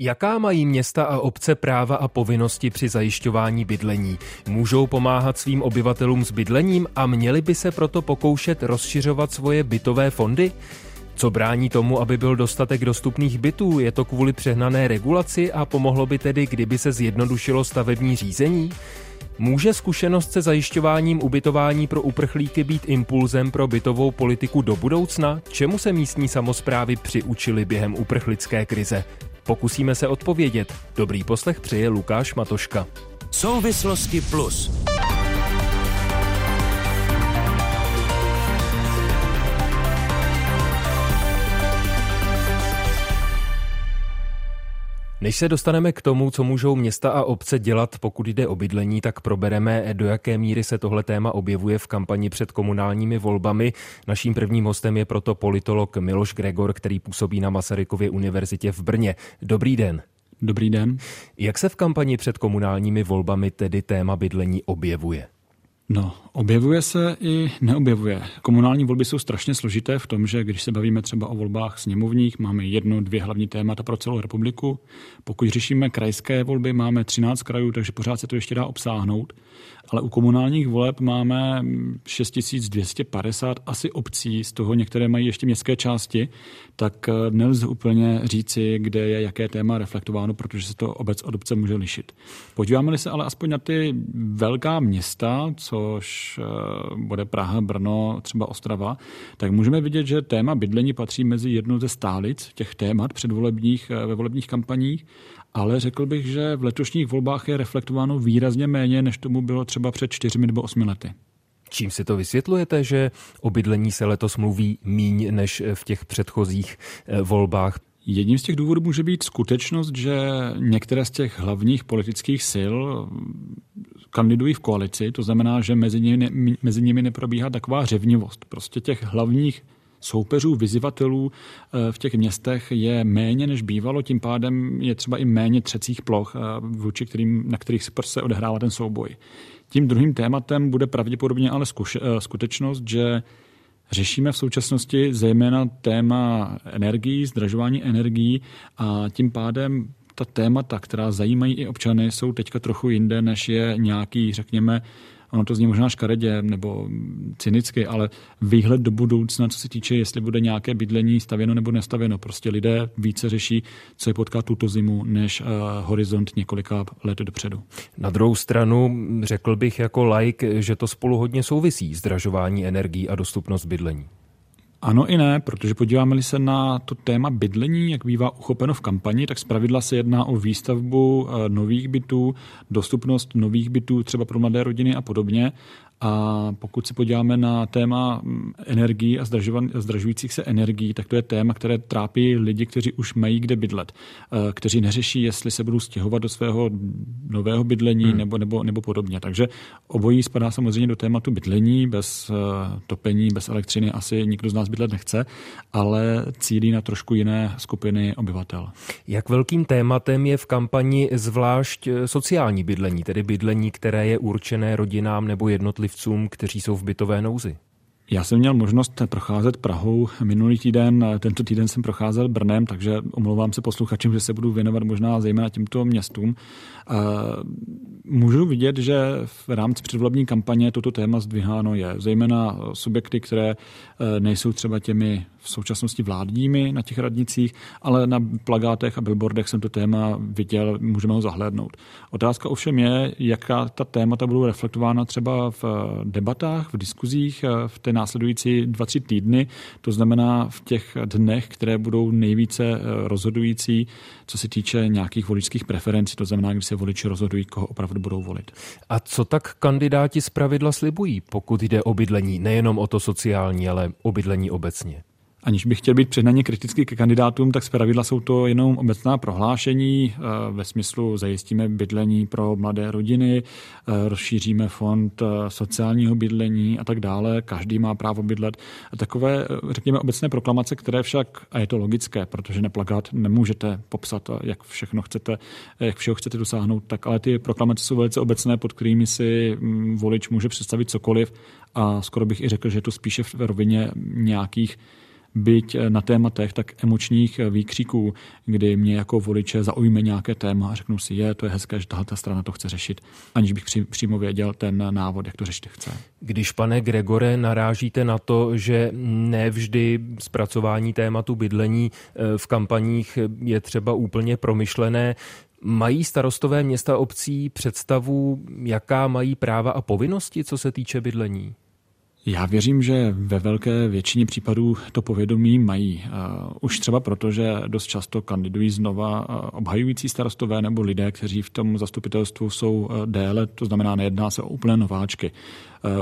Jaká mají města a obce práva a povinnosti při zajišťování bydlení? Můžou pomáhat svým obyvatelům s bydlením a měli by se proto pokoušet rozšiřovat svoje bytové fondy? Co brání tomu, aby byl dostatek dostupných bytů? Je to kvůli přehnané regulaci a pomohlo by tedy, kdyby se zjednodušilo stavební řízení? Může zkušenost se zajišťováním ubytování pro uprchlíky být impulzem pro bytovou politiku do budoucna? Čemu se místní samozprávy přiučili během uprchlické krize? Pokusíme se odpovědět. Dobrý poslech přeje Lukáš Matoška. Souvislosti plus. Než se dostaneme k tomu, co můžou města a obce dělat, pokud jde o bydlení, tak probereme, do jaké míry se tohle téma objevuje v kampani před komunálními volbami. Naším prvním hostem je proto politolog Miloš Gregor, který působí na Masarykově univerzitě v Brně. Dobrý den. Dobrý den. Jak se v kampani před komunálními volbami tedy téma bydlení objevuje? No, objevuje se i neobjevuje. Komunální volby jsou strašně složité v tom, že když se bavíme třeba o volbách sněmovních, máme jedno, dvě hlavní témata pro celou republiku. Pokud řešíme krajské volby, máme 13 krajů, takže pořád se to ještě dá obsáhnout ale u komunálních voleb máme 6250 asi obcí, z toho některé mají ještě městské části, tak eh, nelze úplně říci, kde je jaké téma reflektováno, protože se to obec od obce může lišit. Podíváme-li se ale aspoň na ty velká města, což eh, bude Praha, Brno, třeba Ostrava, tak můžeme vidět, že téma bydlení patří mezi jednu ze stálic těch témat předvolebních eh, ve volebních kampaních ale řekl bych, že v letošních volbách je reflektováno výrazně méně, než tomu bylo třeba před čtyřmi nebo osmi lety. Čím si to vysvětlujete, že o bydlení se letos mluví míň než v těch předchozích eh, volbách? Jedním z těch důvodů může být skutečnost, že některé z těch hlavních politických sil kandidují v koalici, to znamená, že mezi nimi, mezi nimi neprobíhá taková řevnivost. Prostě těch hlavních soupeřů, vyzivatelů eh, v těch městech je méně než bývalo, tím pádem je třeba i méně třecích ploch, eh, vůči kterým, na kterých se prostě odehrává ten souboj. Tím druhým tématem bude pravděpodobně ale eh, skutečnost, že Řešíme v současnosti zejména téma energií, zdražování energií a tím pádem ta témata, která zajímají i občany, jsou teďka trochu jinde, než je nějaký, řekněme, ono to zní možná škaredě nebo cynicky, ale výhled do budoucna, co se týče, jestli bude nějaké bydlení stavěno nebo nestavěno. Prostě lidé více řeší, co je potká tuto zimu, než uh, horizont několika let dopředu. Na druhou stranu řekl bych jako like, že to spolu hodně souvisí, zdražování energií a dostupnost bydlení. Ano i ne, protože podíváme-li se na to téma bydlení, jak bývá uchopeno v kampani, tak zpravidla se jedná o výstavbu eh, nových bytů, dostupnost nových bytů třeba pro mladé rodiny a podobně. A pokud se podíváme na téma mm, energií a zdražujících se energií, tak to je téma, které trápí lidi, kteří už mají kde bydlet, eh, kteří neřeší, jestli se budou stěhovat do svého nového bydlení hmm. nebo, nebo, nebo podobně. Takže obojí spadá samozřejmě do tématu bydlení. Bez eh, topení, bez elektřiny asi nikdo z nás bydlet nechce, ale cílí na trošku jiné skupiny obyvatel. Jak velkým tématem je v kampani zvlášť eh, sociální bydlení, tedy bydlení, které je určené rodinám nebo jednotlivým jednotlivcům, kteří jsou v bytové nouzi? Já jsem měl možnost procházet Prahou minulý týden, tento týden jsem procházel Brnem, takže omlouvám se posluchačům, že se budu věnovat možná zejména těmto městům. Můžu vidět, že v rámci předvolební kampaně toto téma zdviháno je, zejména subjekty, které e, nejsou třeba těmi v současnosti vládními na těch radnicích, ale na plagátech a billboardech jsem to téma viděl, můžeme ho zahlédnout. Otázka ovšem je, jaká ta témata budou reflektována třeba v debatách, v diskuzích v té následující dva, tři týdny, to znamená v těch dnech, které budou nejvíce eh, rozhodující, co se týče nějakých voličských preferencí, to znamená, když se voliči rozhodují, koho opravdu budou volit. A co tak kandidáti z pravidla slibují, pokud jde o bydlení, nejenom o to sociální, ale o bydlení obecně? Aniž bych chtěl být přehnaně kritický ke kandidátům, tak zpravidla jsou to jenom obecná prohlášení eh, ve smyslu zajistíme bydlení pro mladé rodiny, eh, rozšíříme fond eh, sociálního bydlení a tak dále. Každý má právo bydlet. A takové, řekněme, obecné proklamace, které však, a je to logické, protože na plagát nemůžete popsat, jak všechno chcete, jak všeho chcete dosáhnout, tak ale ty proklamace jsou velice obecné, pod kterými si mm, volič může představit cokoliv a skoro bych i řekl, že je to spíše v rovině nějakých byť na tématech tak emočních výkřiků, kdy mě jako voliče zaujme nějaké téma a řeknu si, je, to je hezké, že tahle strana to chce řešit, aniž bych přímo věděl ten návod, jak to řešit chce. Když, pane Gregore, narážíte na to, že nevždy zpracování tématu bydlení eh, v kampaních je třeba úplně promyšlené, Mají starostové města obcí představu, jaká mají práva a povinnosti, co se týče bydlení? Já věřím, že ve velké většině případů to povědomí mají. Už třeba proto, že dost často kandidují znova obhajující starostové nebo lidé, kteří v tom zastupitelstvu jsou déle, to znamená, nejedná se o úplné nováčky.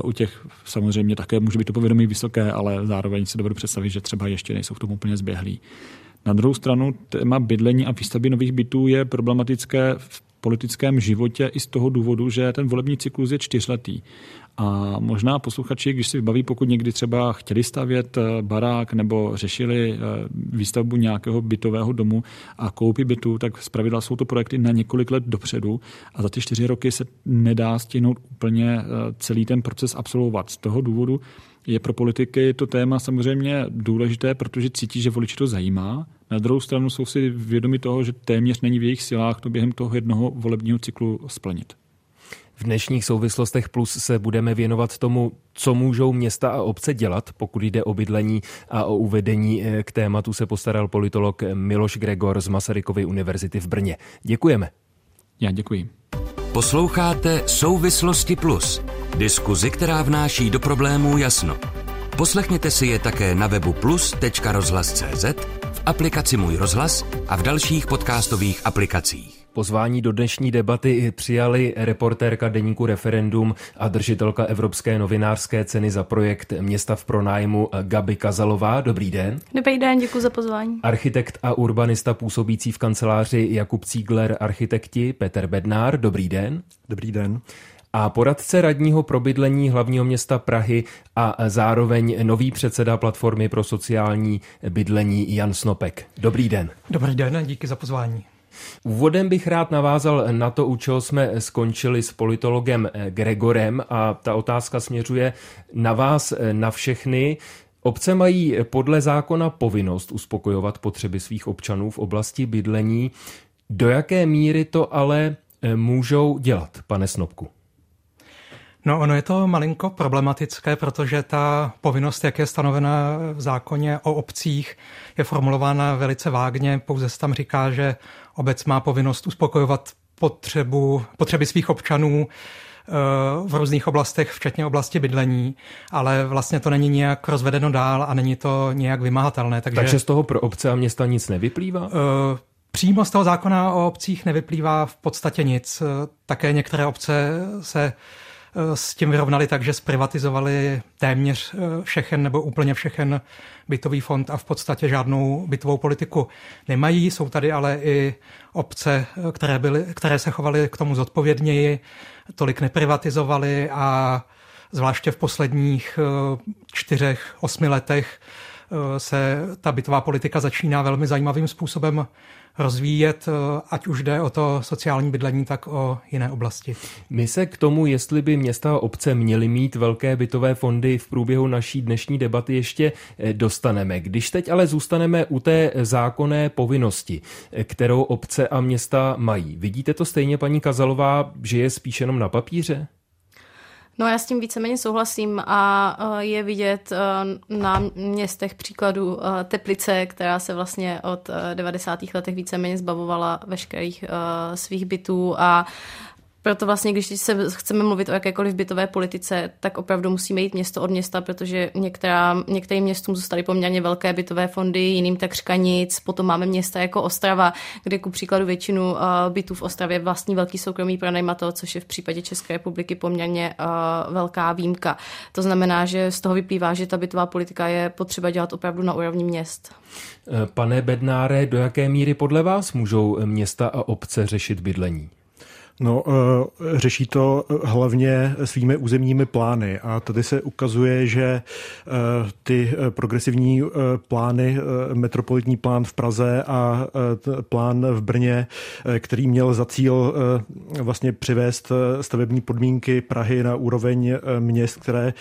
U těch samozřejmě také může být to povědomí vysoké, ale zároveň si dovedu představit, že třeba ještě nejsou v tom úplně zběhlí. Na druhou stranu téma bydlení a výstavby nových bytů je problematické v politickém životě i z toho důvodu, že ten volební cyklus je čtyřletý. A možná posluchači, když si vybaví, pokud někdy třeba chtěli stavět eh, barák nebo řešili eh, výstavbu nějakého bytového domu a koupí bytu, tak zpravidla jsou to projekty na několik let dopředu a za ty čtyři roky se nedá stihnout úplně eh, celý ten proces absolvovat. Z toho důvodu je pro politiky to téma samozřejmě důležité, protože cítí, že voliči to zajímá. Na druhou stranu jsou si vědomi toho, že téměř není v jejich silách to během toho jednoho volebního cyklu splnit. V dnešních souvislostech plus se budeme věnovat tomu, co můžou města a obce dělat, pokud jde o bydlení a o uvedení eh, k tématu se postaral politolog Miloš Gregor z Masarykovy univerzity v Brně. Děkujeme. Já děkuji. Posloucháte Souvislosti plus, diskuzi, která vnáší do problémů jasno. Poslechněte si je také na webu plus.rozhlas.cz, v aplikaci Můj rozhlas a v dalších podcastových aplikacích. Pozvání do dnešní debaty přijali reportérka deníku Referendum a držitelka Evropské novinářské ceny za projekt Města v pronájmu Gabi Kazalová. Dobrý den. Dobrý den, děkuji za pozvání. Architekt a urbanista působící v kanceláři Jakub Cígler Architekti Petr Bednár. Dobrý den. Dobrý den a poradce radního pro bydlení hlavního města Prahy a zároveň nový předseda platformy pro sociální bydlení Jan Snopek. Dobrý den. Dobrý den, díky za pozvání. Úvodem bych rád navázal na to, u čeho jsme skončili s politologem Gregorem a ta otázka směřuje na vás, na všechny. Obce mají podle zákona povinnost uspokojovat potřeby svých občanů v oblasti bydlení. Do jaké míry to ale můžou dělat, pane Snobku? No, ono je to malinko problematické, protože ta povinnost, jak je stanovena v zákoně o obcích, je formulována velice vágně. Pouze se tam říká, že obec má povinnost uspokojovat potřebu, potřeby svých občanů eh, v různých oblastech, včetně oblasti bydlení, ale vlastně to není nějak rozvedeno dál a není to nějak vymahatelné. Takže, takže z toho pro obce a města nic nevyplývá? Uh, Přímo z toho zákona o obcích nevyplývá v podstatě nic. Také některé obce se Eh, s tím vyrovnali tak, že zprivatizovali téměř eh, všechen nebo úplně všechen bytový fond a v podstatě žádnou bytovou politiku nemají. Jsou tady ale i obce, eh, které, byly, které se chovaly k tomu zodpovědněji, tolik neprivatizovaly a zvláště v posledních čtyřech, osmi letech se ta bytová politika začíná velmi zajímavým způsobem rozvíjet, ať už jde o to sociální bydlení, tak o jiné oblasti. My se k tomu, jestli by města a obce měly mít velké bytové fondy v průběhu naší dnešní debaty ještě eh, dostaneme. Když teď ale zůstaneme u té zákonné povinnosti, eh, kterou obce a města mají. Vidíte to stejně, paní Kazalová, že je spíš jenom na papíře? No já s tím víceméně souhlasím a e, je vidět e, na městech příkladu e, Teplice, která se vlastně od 90. letech víceméně zbavovala veškerých svých bytů a proto vlastně, když se chceme mluvit o jakékoliv bytové politice, tak opravdu musíme jít město od města, protože některá, některým městům zůstaly poměrně velké bytové fondy, jiným takřka nic. Potom máme města jako Ostrava, kde ku příkladu většinu uh, bytů v Ostravě vlastní velký soukromý pronajímatel, což je v případě České republiky poměrně uh, velká výjimka. To znamená, že z toho vyplývá, že ta bytová politika je potřeba dělat opravdu na úrovni měst. Pane Bednáre, do jaké míry podle vás můžou města a obce řešit bydlení? No, eh, řeší to eh, hlavně svými územními plány a tady se ukazuje, že eh, ty progresivní plány, metropolitní plán v Praze a plán v Brně, který měl za cíl vlastně přivést stavební podmínky Prahy na úroveň měst, které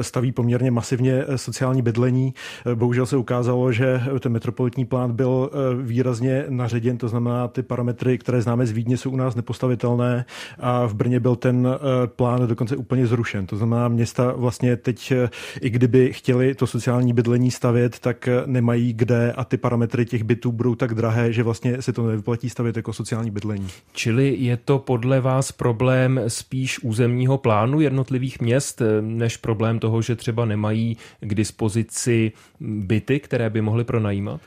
staví poměrně masivně sociální bydlení. Bohužel se ukázalo, že ten metropolitní plán byl výrazně naředěn, to znamená, ty parametry, které známe z Vídně, jsou u nás nepostavitelné realizovatelné a v Brně byl ten eh, plán dokonce úplně zrušen. To znamená, města vlastně teď, eh, i kdyby chtěli to sociální bydlení stavět, tak eh, nemají kde a ty parametry těch bytů budou tak drahé, že vlastně se to nevyplatí stavět jako sociální bydlení. Čili je to podle vás problém spíš územního plánu jednotlivých měst, než problém toho, že třeba nemají k dispozici byty, které by mohly pronajímat?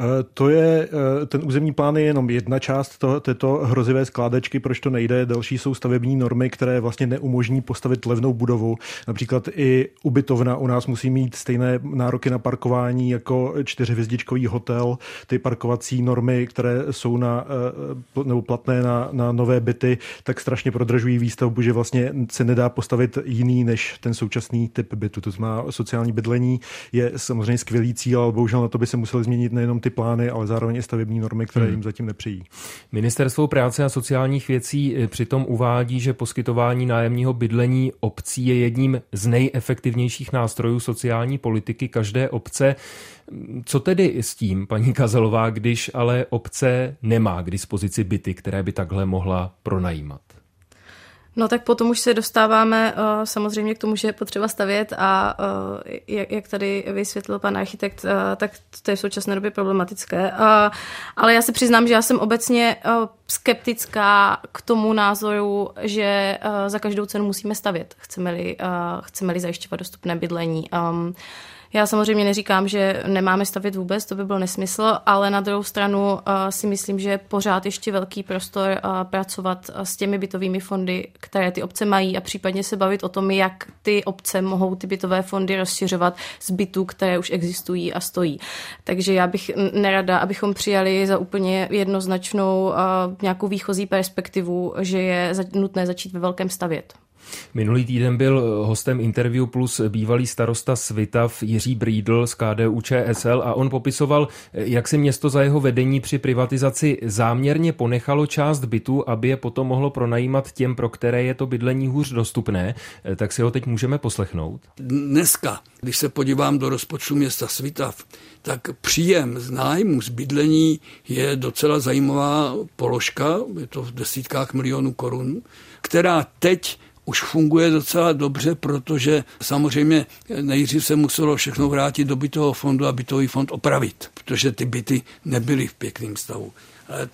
Eh, to je, eh, ten územní plán je jenom jedna část toho, této hrozivé skládečky, proč to nejde. Další jsou stavební normy, které vlastně neumožní postavit levnou budovu. Například i ubytovna u nás musí mít stejné nároky na parkování jako čtyřhvězdičkový hotel. Ty parkovací normy, které jsou na, eh, nebo platné na, na nové byty, tak strašně prodražují výstavbu, že vlastně se nedá postavit jiný než ten současný typ bytu. To znamená, sociální bydlení je samozřejmě skvělý cíl, ale bohužel na to by se museli změnit nejenom ty plány, ale zároveň i stavební normy, které hmm. jim zatím nepřijí. Ministerstvo práce a sociálních věcí eh, přitom uvádí, že poskytování nájemního bydlení obcí je jedním z nejefektivnějších nástrojů sociální politiky každé obce. Co tedy s tím, paní Kazelová, když ale obce nemá k dispozici byty, které by takhle mohla pronajímat? No tak potom už se dostáváme uh, samozřejmě k tomu, že je potřeba stavět a uh, jak, jak tady vysvětlil pan architekt, uh, tak to je v současné době problematické. Ale já se přiznám, že já jsem obecně skeptická k tomu názoru, že za každou cenu musíme stavět, chceme-li, chceme-li zajišťovat dostupné bydlení. Um, já samozřejmě neříkám, že nemáme stavět vůbec, to by byl nesmysl, ale na druhou stranu uh, si myslím, že pořád ještě velký prostor uh, pracovat uh, s těmi bytovými fondy, které ty obce mají a případně se bavit o tom, jak ty obce mohou ty bytové fondy rozšiřovat z bytů, které už existují a stojí. Takže já bych nerada, abychom přijali za úplně jednoznačnou nějakou výchozí perspektivu, že je nutné začít ve velkém stavět. Minulý týden byl hostem Interview Plus bývalý starosta Svitav Jiří Brídl z KDU ČSL a on popisoval, jak si město za jeho vedení při privatizaci záměrně ponechalo část bytu, aby je potom mohlo pronajímat těm, pro které je to bydlení hůř dostupné. Tak si ho teď můžeme poslechnout. Dneska, když se podívám do rozpočtu města Svitav, tak příjem z nájmu, z bydlení je docela zajímavá položka, je to v desítkách milionů korun, která teď už funguje docela dobře, protože samozřejmě nejdřív se muselo všechno vrátit do bytového fondu a bytový fond opravit, protože ty byty nebyly v pěkném stavu.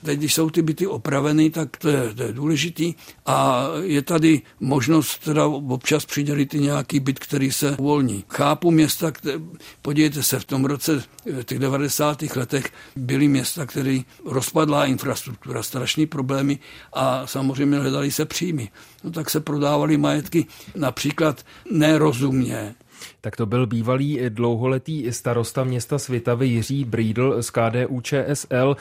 Teď, když jsou ty byty opraveny, tak to je, to je důležitý a je tady možnost teda občas přidělit i nějaký byt, který se uvolní. Chápu města, které, podívejte se, v tom roce, v těch 90. letech byly města, které rozpadla infrastruktura, strašné problémy a samozřejmě hledali se příjmy. No tak se prodávaly majetky například nerozumně, tak to byl bývalý dlouholetý starosta města Svitavy Jiří Brídl z KDU ČSL.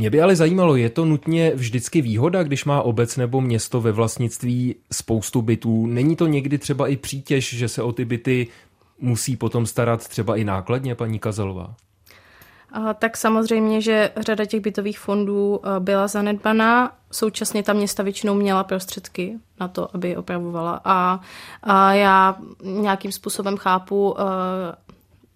Mě by ale zajímalo, je to nutně vždycky výhoda, když má obec nebo město ve vlastnictví spoustu bytů? Není to někdy třeba i přítěž, že se o ty byty musí potom starat třeba i nákladně, paní Kazelová? Tak samozřejmě, že řada těch bytových fondů eh, byla zanedbaná. Současně ta města většinou měla prostředky na to, aby je opravovala. A, a já nějakým způsobem chápu, eh,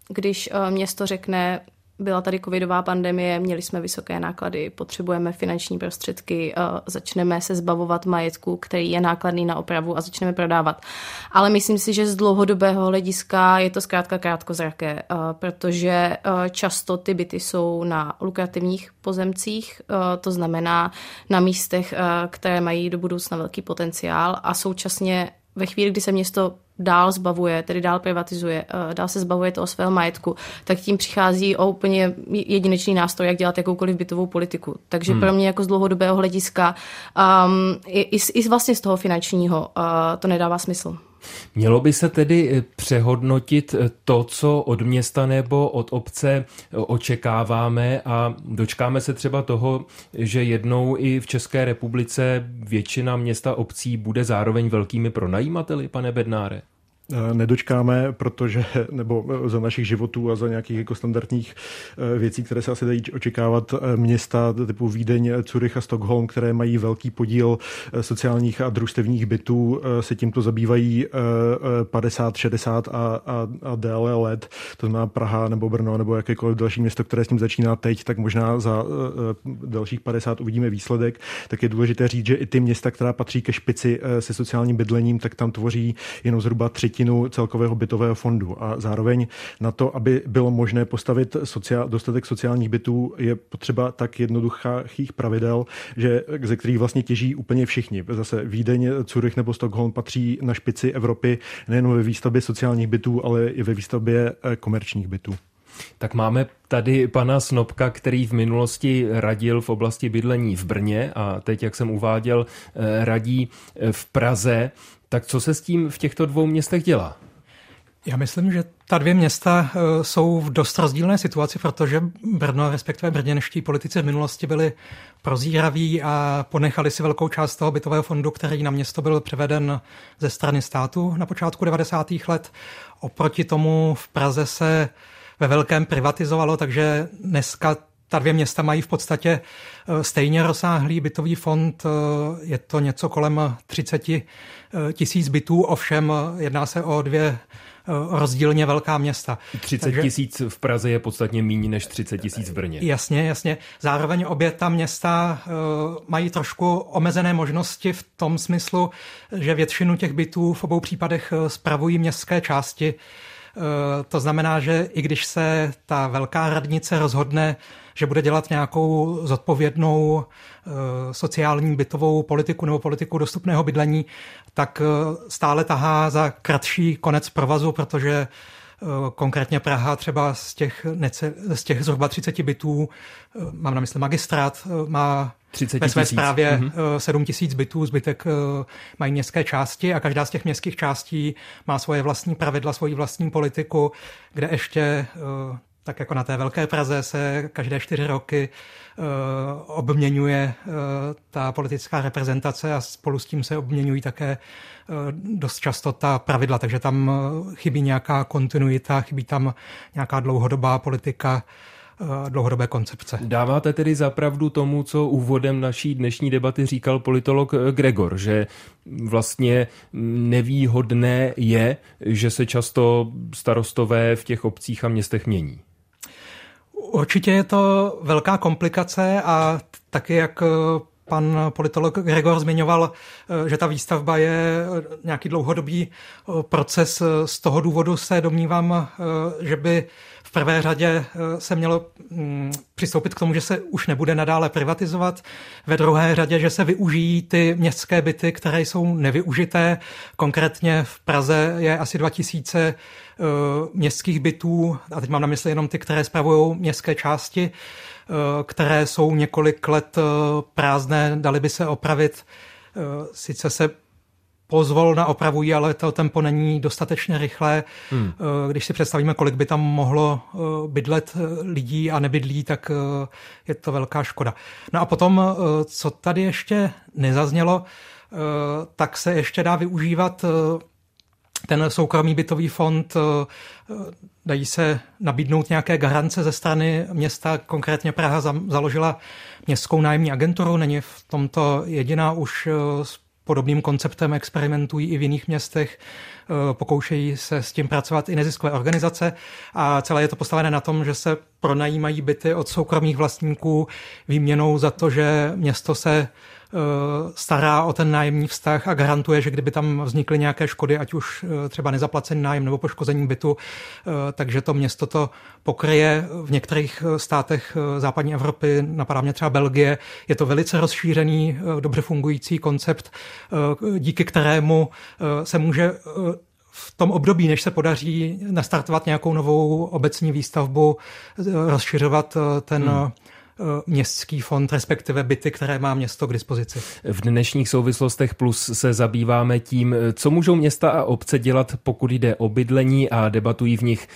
když eh, město řekne, byla tady covidová pandemie, měli jsme vysoké náklady, potřebujeme finanční prostředky, začneme se zbavovat majetku, který je nákladný na opravu a začneme prodávat. Ale myslím si, že z dlouhodobého hlediska je to zkrátka krátkozraké, protože často ty byty jsou na lukrativních pozemcích, to znamená na místech, které mají do budoucna velký potenciál a současně ve chvíli, kdy se město dál zbavuje, tedy dál privatizuje, eh, dál se zbavuje toho svého majetku, tak tím přichází o úplně jedinečný nástroj, jak dělat jakoukoliv bytovou politiku. Takže hmm. pro mě jako z dlouhodobého hlediska um, i, i, i vlastně z toho finančního uh, to nedává smysl. Mělo by se tedy přehodnotit to, co od města nebo od obce očekáváme a dočkáme se třeba toho, že jednou i v České republice většina města obcí bude zároveň velkými pronajímateli, pane Bednáre? Eh, nedočkáme, protože, nebo eh, za našich životů a za nějakých jako standardních eh, věcí, které se asi dají očekávat, města typu Vídeň, Curych a Stockholm, které mají velký podíl sociálních a družstevních bytů, se tímto zabývají 50, 60 a, a, a déle let. To znamená Praha nebo Brno nebo jakékoliv další město, které s tím začíná teď, tak možná za dalších 50 uvidíme výsledek. Tak je důležité říct, že i ty města, která patří ke špici se sociálním bydlením, tak tam tvoří jenom zhruba tři třetinu celkového bytového fondu. A zároveň na to, aby bylo možné postavit sociál, dostatek sociálních bytů, je potřeba tak jednoduchých pravidel, že, ze kterých vlastně těží úplně všichni. Zase Vídeň, Curych nebo Stockholm patří na špici Evropy nejen ve výstavbě sociálních bytů, ale i ve výstavbě eh, komerčních bytů. Tak máme tady pana Snopka, který v minulosti radil v oblasti bydlení v Brně a teď, jak jsem uváděl, eh, radí eh, v Praze. Tak co se s tím v těchto dvou městech dělá? Já myslím, že ta dvě města eh, jsou v dost rozdílné situaci, protože Brno, respektive brněnští politici v minulosti byli prozíraví a ponechali si velkou část toho bytového fondu, který na město byl převeden ze strany státu na počátku 90. let. Oproti tomu v Praze se ve velkém privatizovalo, takže dneska ta dvě města mají v podstatě eh, stejně rozsáhlý bytový fond. Eh, je to něco kolem 30 eh, tisíc bytů, ovšem jedná se o dvě rozdílně velká města. 30 tisíc v Praze je podstatně méně než 30 tisíc v Brně. Jasně, jasně. Zároveň obě ta města mají trošku omezené možnosti v tom smyslu, že většinu těch bytů v obou případech spravují městské části. To znamená, že i když se ta velká radnice rozhodne že bude dělat nějakou zodpovědnou eh, sociální bytovou politiku nebo politiku dostupného bydlení, tak eh, stále tahá za kratší konec provazu, protože eh, konkrétně Praha třeba z těch, nece, z těch zhruba 30 bytů, mám na mysli magistrát, má 30 ve své zprávě mm-hmm. 7 tisíc bytů, zbytek mají městské části a každá z těch městských částí má svoje vlastní pravidla, svoji vlastní politiku, kde ještě tak jako na té Velké Praze se každé čtyři roky uh, obměňuje uh, ta politická reprezentace a spolu s tím se obměňují také uh, dost často ta pravidla, takže tam chybí nějaká kontinuita, chybí tam nějaká dlouhodobá politika, dlouhodobé koncepce. Dáváte tedy zapravdu tomu, co úvodem naší dnešní debaty říkal politolog Gregor, že vlastně nevýhodné je, že se často starostové v těch obcích a městech mění? Určitě je to velká komplikace a taky jak eh, pan politolog Gregor zmiňoval, eh, že ta výstavba je eh, nějaký dlouhodobý proces. Z toho důvodu se domnívám, že by prvé řadě se mělo mm, přistoupit k tomu, že se už nebude nadále privatizovat. Ve druhé řadě, že se využijí ty městské byty, které jsou nevyužité. Konkrétně v Praze je asi 2000 eh, městských bytů, a teď mám na mysli jenom ty, které spravují městské části, eh, které jsou několik let prázdné, dali by se opravit. Sice se pozvolna opravují, ale to tempo není dostatečně rychlé. Hmm. Eh, když si představíme, kolik by tam mohlo eh, bydlet eh, lidí a nebydlí, tak je to velká škoda. No a potom, co tady ještě nezaznělo, tak se ještě dá využívat ten soukromý bytový fond, dají se nabídnout nějaké garance ze strany města, konkrétně Praha založila městskou nájemní agenturu, není v tomto jediná už podobným konceptem experimentují i v jiných městech, eh, pokoušejí se s tím pracovat i neziskové organizace a celé je to postavené na tom, že se pronajímají byty od soukromých vlastníků výměnou za to, že město se Eh, stará o ten nájemní vztah a garantuje, že kdyby tam vznikly nějaké škody, ať už eh, třeba nezaplacený nájem nebo poškození bytu, eh, takže to město to pokryje. V některých státech západní Evropy, napadá mě třeba Belgie, je to velice rozšířený, dobře fungující koncept, díky kterému se může v tom období, než se podaří nastartovat nějakou novou obecní výstavbu, rozšiřovat ten hmm městský fond, respektive byty, které má město k dispozici. V dnešních souvislostech plus se zabýváme tím, co můžou města a obce dělat, pokud jde o bydlení a debatují v nich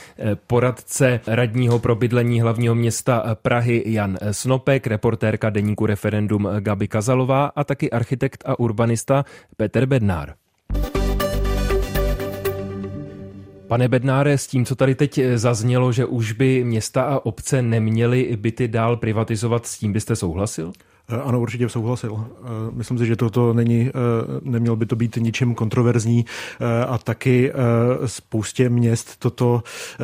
poradce radního pro bydlení hlavního města Prahy Jan Snopek, reportérka deníku Referendum Gabi Kazalová a taky architekt a urbanista Petr Bednár. Pane Bednáre, s tím, co tady teď zaznělo, že už by města a obce neměly byty dál privatizovat, s tím byste souhlasil? Eh, ano, určitě souhlasil. Eh, myslím si, že toto není, eh, nemělo by to být ničím kontroverzní a taky spoustě měst toto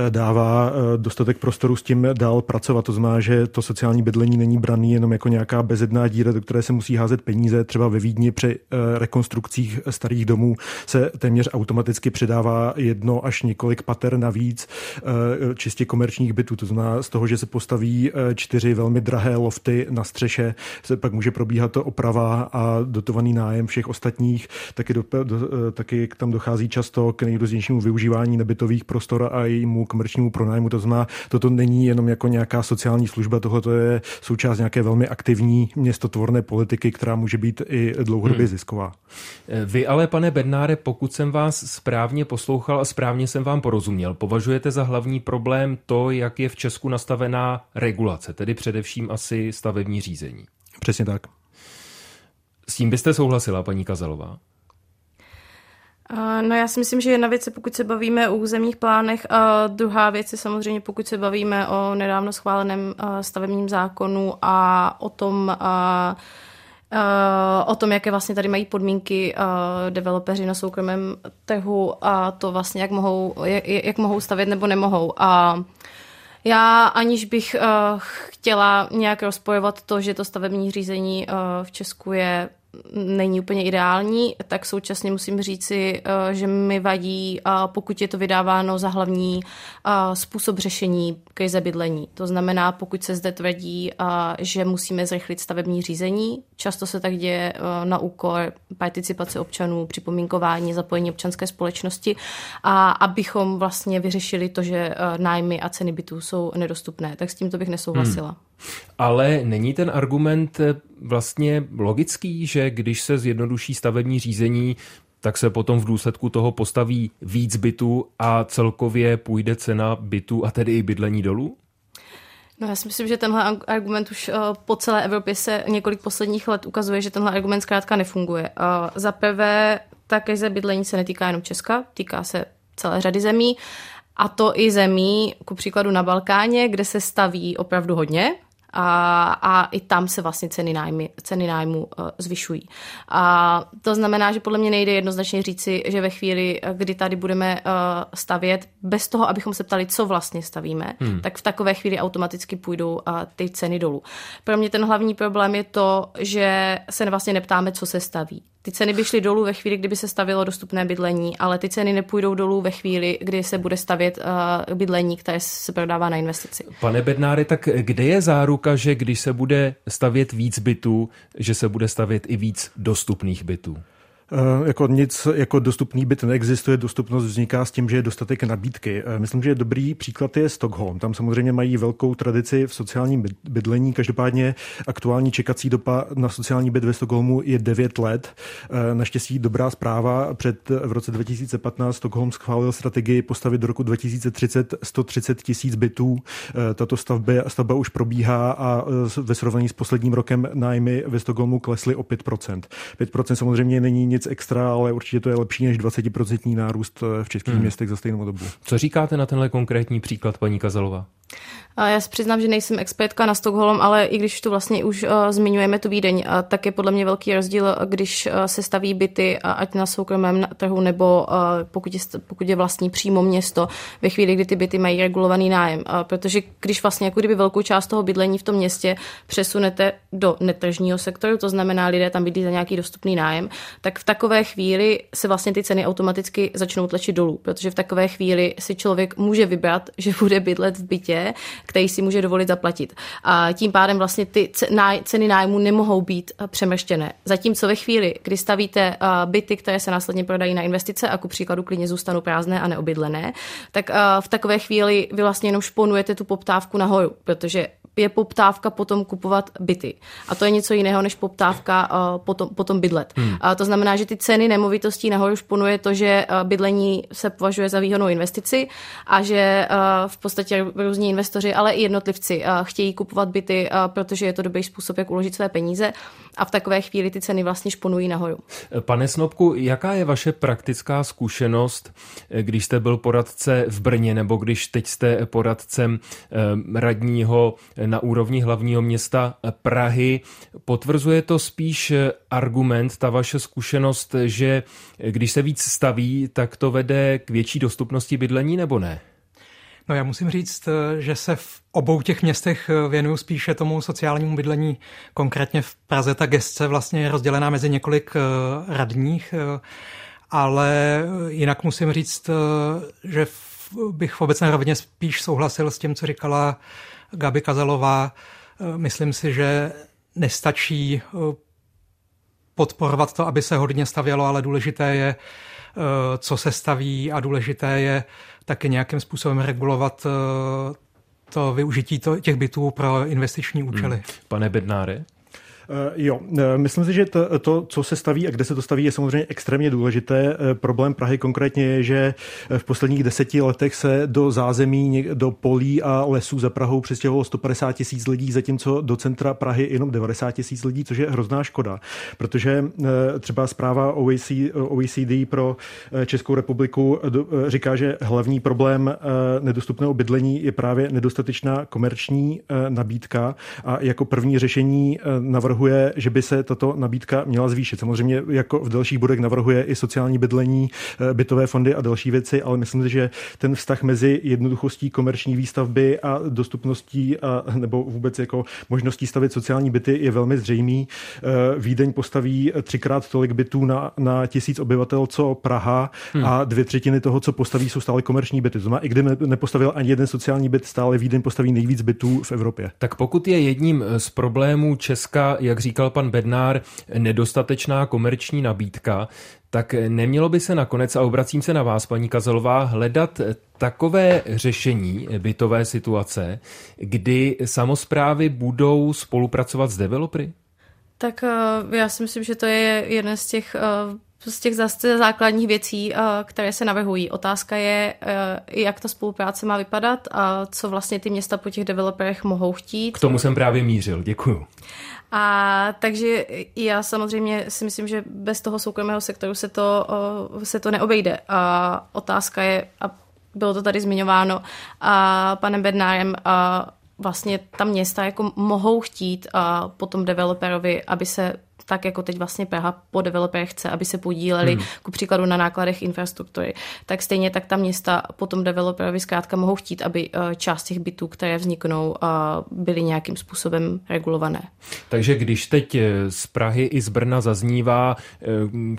dává dostatek prostoru s tím dál pracovat. To znamená, že to sociální bydlení není braný jenom jako nějaká bezedná díra, do které se musí házet peníze. Třeba ve Vídni při rekonstrukcích starých domů se téměř automaticky předává jedno až několik pater navíc čistě komerčních bytů. To znamená z toho, že se postaví čtyři velmi drahé lofty na střeše, pak může probíhat to oprava a dotovaný nájem všech ostatních, taky, do, do, taky tam dochází často k nejrůznějšímu využívání nebytových prostor a jejímu komerčnímu pronájmu. To znamená, toto není jenom jako nějaká sociální služba, tohle je součást nějaké velmi aktivní městotvorné politiky, která může být i dlouhodobě hmm. zisková. Vy ale, pane Bednáre, pokud jsem vás správně poslouchal a správně jsem vám porozuměl, považujete za hlavní problém to, jak je v Česku nastavená regulace, tedy především asi stavební řízení. Přesně tak. S tím byste souhlasila, paní Kazalová? No já si myslím, že jedna věc je, pokud se bavíme o územních plánech a druhá věc je samozřejmě, pokud se bavíme o nedávno schváleném stavebním zákonu a o tom, a, a, o tom, jaké vlastně tady mají podmínky developeři na soukromém trhu a to vlastně, jak mohou, jak, jak mohou stavět nebo nemohou. A já aniž bych uh, chtěla nějak rozpojovat to, že to stavební řízení uh, v Česku je není úplně ideální, tak současně musím říci, eh, že mi vadí, pokud je to vydáváno za hlavní způsob řešení krize bydlení. To znamená, pokud se zde tvrdí, že musíme zrychlit stavební řízení, často se tak děje na úkor participace občanů, připomínkování, zapojení občanské společnosti a abychom vlastně vyřešili to, že nájmy a ceny bytů jsou nedostupné. Tak s tímto bych nesouhlasila. Hmm. Ale není ten argument eh, vlastně logický, že když se zjednoduší stavební řízení, tak se potom v důsledku toho postaví víc bytů a celkově půjde cena bytů a tedy i bydlení dolů? No já si myslím, že tenhle argument už uh, po celé Evropě se několik posledních let ukazuje, že tenhle argument zkrátka nefunguje. Uh, za prvé, ta krize bydlení se netýká jenom Česka, týká se celé řady zemí. A to i zemí, ku příkladu na Balkáně, kde se staví opravdu hodně, a, a i tam se vlastně ceny, nájmy, ceny nájmu uh, zvyšují. A to znamená, že podle mě nejde jednoznačně říci, že ve chvíli, kdy tady budeme uh, stavět, bez toho, abychom se ptali, co vlastně stavíme, hmm. tak v takové chvíli automaticky půjdou uh, ty ceny dolů. Pro mě ten hlavní problém je to, že se vlastně neptáme, co se staví. Ty ceny by šly dolů ve chvíli, kdyby se stavilo dostupné bydlení, ale ty ceny nepůjdou dolů ve chvíli, kdy se bude stavět uh, bydlení, které se prodává na investici. Pane Bednáry, tak kde je záruka, že když se bude stavět víc bytů, že se bude stavět i víc dostupných bytů? Eh, jako nic jako dostupný byt neexistuje, dostupnost vzniká s tím, že je dostatek nabídky. Eh, myslím, že dobrý příklad je Stockholm. Tam samozřejmě mají velkou tradici v sociálním bydlení. Každopádně aktuální čekací doba na sociální byt ve Stockholmu je 9 let. Eh, naštěstí dobrá zpráva. Před v roce 2015 Stockholm schválil strategii postavit do roku 2030 130 tisíc bytů. Tato stavba, stavba už probíhá a ve srovnání s posledním rokem nájmy ve Stockholmu klesly o 5%. 5% samozřejmě není nic extra, ale určitě to je lepší než 20% nárůst v českých hmm. městech za stejnou dobu. Co říkáte na tenhle konkrétní příklad, paní Kazalová? Já se přiznám, že nejsem expertka na Stockholm, ale i když tu vlastně už uh, zmiňujeme tu Vídeň, uh, tak je podle mě velký rozdíl, když uh, se staví byty, uh, ať na soukromém trhu, nebo uh, pokud, je, pokud je vlastní přímo město, ve chvíli, kdy ty byty mají regulovaný nájem. Uh, protože když vlastně jako kdyby velkou část toho bydlení v tom městě přesunete do netržního sektoru, to znamená lidé tam bydlí za nějaký dostupný nájem, tak v takové chvíli se vlastně ty ceny automaticky začnou tlačit dolů, protože v takové chvíli si člověk může vybrat, že bude bydlet v bytě, který si může dovolit zaplatit. A tím pádem vlastně ty ceny nájmu nemohou být eh, přemrštěné. Zatímco ve chvíli, kdy stavíte eh, byty, které se následně prodají na investice a ku příkladu klidně zůstanou prázdné a neobydlené, tak eh, v takové chvíli vy vlastně jenom šponujete tu poptávku nahoru, protože je poptávka potom kupovat byty. A to je něco jiného než poptávka uh, potom, potom bydlet. Hmm. A to znamená, že ty ceny nemovitostí nahoru šponuje to, že uh, bydlení se považuje za výhodnou investici a že uh, v podstatě různí investoři, ale i jednotlivci uh, chtějí kupovat byty, uh, protože je to dobrý způsob, jak uložit své peníze a v takové chvíli ty ceny vlastně šponují nahoru. Pane Snobku, jaká je vaše praktická zkušenost, když jste byl poradce v Brně nebo když teď jste poradcem radního na úrovni hlavního města Prahy. Potvrzuje to spíš argument, ta vaše zkušenost, že když se víc staví, tak to vede k větší dostupnosti bydlení nebo ne? No já musím říct, že se v obou těch městech věnuju spíše tomu sociálnímu bydlení. Konkrétně v Praze ta gestce vlastně je rozdělená mezi několik eh, radních, eh, ale jinak musím říct, eh, že bych v obecné rovině spíš souhlasil s tím, co říkala Gabi Kazalová. Eh, myslím si, že nestačí eh, podporovat to, aby se hodně stavělo, ale důležité je, eh, co se staví a důležité je taky nějakým způsobem regulovat to využití těch bytů pro investiční účely. Hmm. Pane Bednáre? Eh, jo, eh, myslím si, že to, to, co se staví a kde se to staví, je samozřejmě extrémně důležité. Eh, problém Prahy konkrétně je, že v posledních deseti letech se do zázemí, do polí a lesů za Prahou přestěhovalo 150 tisíc lidí, zatímco do centra Prahy jenom 90 tisíc lidí, což je hrozná škoda, protože třeba zpráva OECD, OECD pro Českou republiku říká, že hlavní problém nedostupného bydlení je právě nedostatečná komerční nabídka a jako první řešení navrhuje navrhuje, že by se tato nabídka měla zvýšit. Samozřejmě jako v dalších bodech navrhuje i sociální bydlení, eh, bytové fondy a další věci, ale myslím si, že ten vztah mezi jednoduchostí komerční výstavby a dostupností a, nebo vůbec jako možností stavit sociální byty je velmi zřejmý. Eh, Vídeň postaví třikrát tolik bytů na, na tisíc obyvatel, co Praha hmm. a dvě třetiny toho, co postaví, jsou stále komerční byty. To znamená, i kdyby nepostavil ani jeden sociální byt, stále Vídeň postaví nejvíc bytů v Evropě. Tak pokud je jedním z problémů Česka jak říkal pan Bednár, nedostatečná komerční nabídka, tak nemělo by se nakonec, a obracím se na vás, paní Kazelová, hledat takové řešení bytové situace, kdy samozprávy budou spolupracovat s developery? Tak eh, já si myslím, že to je jeden z těch eh, z těch základních věcí, eh, které se navrhují. Otázka je, jak ta spolupráce má vypadat a co vlastně ty města po těch developerech mohou chtít. K tomu jsem právě mířil, děkuju. A takže já samozřejmě si myslím, že bez toho soukromého sektoru se to, se to neobejde. A otázka je, a bylo to tady zmiňováno a panem Bednárem, a vlastně ta města jako mohou chtít a potom developerovi, aby se tak jako teď vlastně Praha po developerech chce, aby se podíleli hmm. ku příkladu na nákladech infrastruktury, tak stejně tak ta města potom developerovi zkrátka mohou chtít, aby eh, část těch bytů, které vzniknou, eh, byly nějakým způsobem regulované. Takže když teď eh, z Prahy i z Brna zaznívá,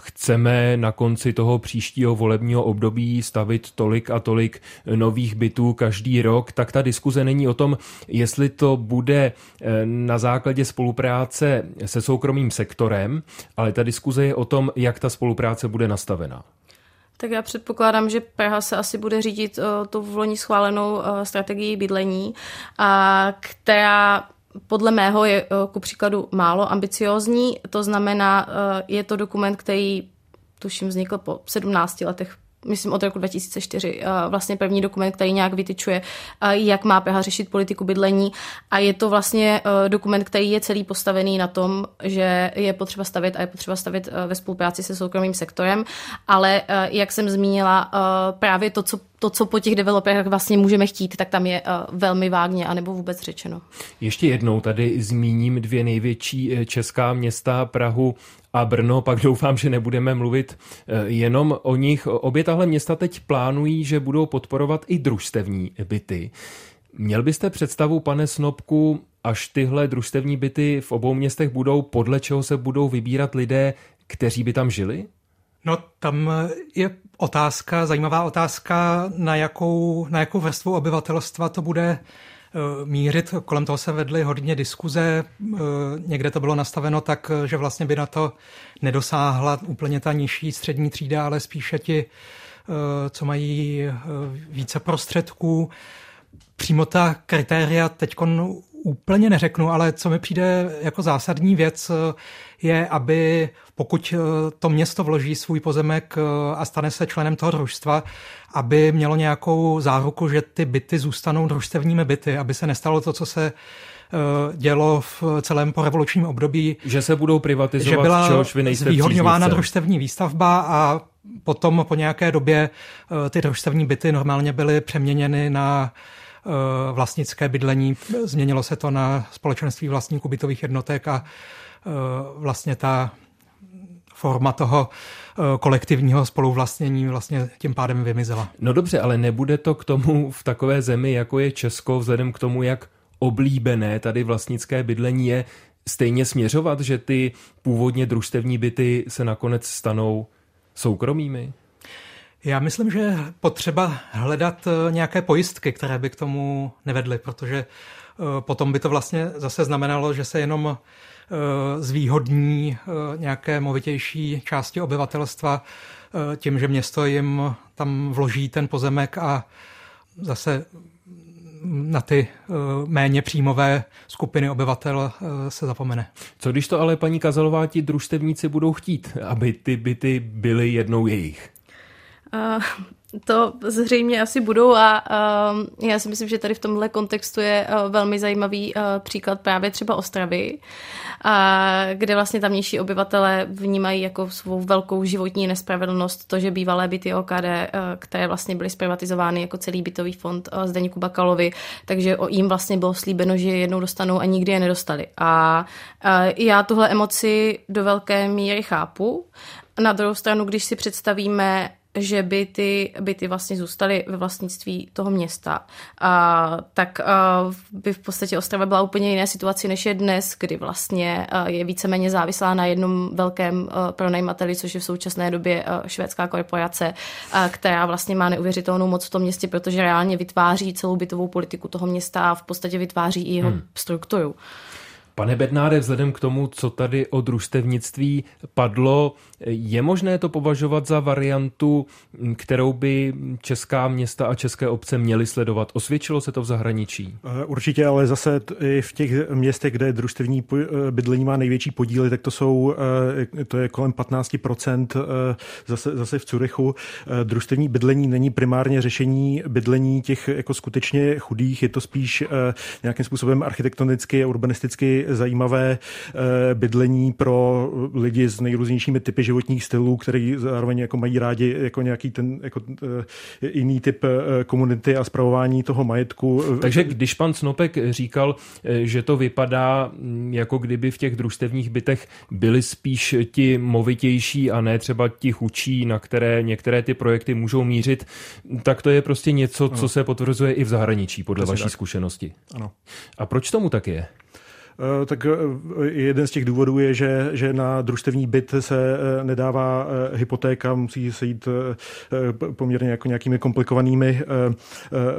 chceme na konci toho příštího volebního období stavit tolik a tolik nových bytů každý rok, tak ta diskuze není o tom, jestli to bude na základě spolupráce se soukromým sektorem, sektorem, ale ta diskuze je o tom, jak ta spolupráce bude nastavená. Tak já předpokládám, že Praha se asi bude řídit uh, tou v loni schválenou uh, strategii bydlení, a která podle mého je uh, ku příkladu málo ambiciózní. To znamená, uh, je to dokument, který tuším vznikl po 17 letech myslím od roku 2004, vlastně první dokument, který nějak vytyčuje, jak má Praha řešit politiku bydlení a je to vlastně e, dokument, který je celý postavený na tom, že je potřeba stavit a je potřeba stavit ve spolupráci se soukromým sektorem, ale jak jsem zmínila, právě to, co to, co po těch developerech vlastně můžeme chtít, tak tam je velmi vágně, anebo vůbec řečeno. Ještě jednou tady zmíním dvě největší česká města, Prahu a Brno, pak doufám, že nebudeme mluvit eh, jenom o nich. Obě tahle města teď plánují, že budou podporovat i družstevní byty. Měl byste představu, pane Snobku, až tyhle družstevní byty v obou městech budou, podle čeho se budou vybírat lidé, kteří by tam žili? No tam je otázka, zajímavá otázka, na jakou, na jakou vrstvu obyvatelstva to bude mířit. Kolem toho se vedly hodně diskuze. Eh, někde to bylo nastaveno tak, že vlastně by na to nedosáhla úplně ta nižší střední třída, ale spíše ti, eh, co mají více prostředků. Přímo ta kritéria teď úplně neřeknu, ale co mi přijde jako zásadní věc, je, aby pokud to město vloží svůj pozemek a stane se členem toho družstva, aby mělo nějakou záruku, že ty byty zůstanou družstevními byty, aby se nestalo to, co se dělo v celém porevolučním období. Že se budou privatizovat, že byla čehož vy nejste zvýhodňována družstevní výstavba a potom po nějaké době ty družstevní byty normálně byly přeměněny na Eh, vlastnické bydlení. Změnilo se to na společenství vlastníků bytových jednotek a eh, vlastně ta forma toho eh, kolektivního spoluvlastnění vlastně tím pádem vymizela. No dobře, ale nebude to k tomu v takové zemi, jako je Česko, vzhledem k tomu, jak oblíbené tady vlastnické bydlení je, stejně směřovat, že ty původně družstevní byty se nakonec stanou soukromými? Já myslím, že potřeba hledat eh, nějaké pojistky, které by k tomu nevedly, protože eh, potom by to vlastně zase znamenalo, že se jenom eh, zvýhodní nějaké movitější části obyvatelstva tím, že město jim tam vloží ten pozemek a zase na ty méně příjmové skupiny obyvatel se zapomene. Co když to ale paní Kazalová ti družstevníci budou chtít, aby ty byty byly jednou jejich? to zřejmě asi budou a uh, já si myslím, že tady v tomhle kontextu je uh, velmi zajímavý uh, příklad právě třeba Ostravy, kde vlastně tamnější obyvatele vnímají jako svou velkou životní nespravedlnost to, že bývalé byty OKD, které vlastně byly zprivatizovány jako celý bytový fond Zdeňku Bakalovi, takže o jim vlastně bylo slíbeno, že je jednou dostanou a nikdy je nedostali. A já tuhle emoci do velké míry chápu. Na druhou stranu, když si představíme že by ty byty vlastně zůstaly ve vlastnictví toho města, a, tak a, by v podstatě Ostrava byla úplně jiné situaci, než je dnes, kdy vlastně a, je víceméně závislá na jednom velkém a, pronajímateli, což je v současné době a, švédská korporace, a, která vlastně má neuvěřitelnou moc v tom městě, protože reálně vytváří celou bytovou politiku toho města a v podstatě vytváří i jeho hmm. strukturu. Pane Bednáre, vzhledem k tomu, co tady o družstevnictví padlo, je možné to považovat za variantu, kterou by česká města a české obce měly sledovat? Osvědčilo se to v zahraničí? Eh, určitě, ale zase i v těch městech, kde družstevní eh, bydlení má největší podíly, tak to jsou, eh, to je kolem 15%, zase, zase v Curychu. Družstevní bydlení není primárně řešení bydlení těch jako skutečně chudých, je to spíš nějakým způsobem architektonicky a urbanisticky zajímavé bydlení pro lidi s nejrůznějšími typy životních stylů, který zároveň jako mají rádi jako nějaký ten jako eh, jiný typ eh, komunity a zpravování toho majetku. Takže když pan Snopek říkal, eh, že to vypadá, mm, jako kdyby v těch družstevních bytech byli spíš ti movitější a ne třeba ti chučí, na které některé ty projekty můžou mířit, tak to je prostě něco, co se potvrzuje i v zahraničí, podle Asi vaší tak. zkušenosti. Ano. A proč tomu tak je? Eh, tak eh, jeden z těch důvodů je, že, že na družstevní byt se eh, nedává hypotéka, musí se jít poměrně jako nějakými komplikovanými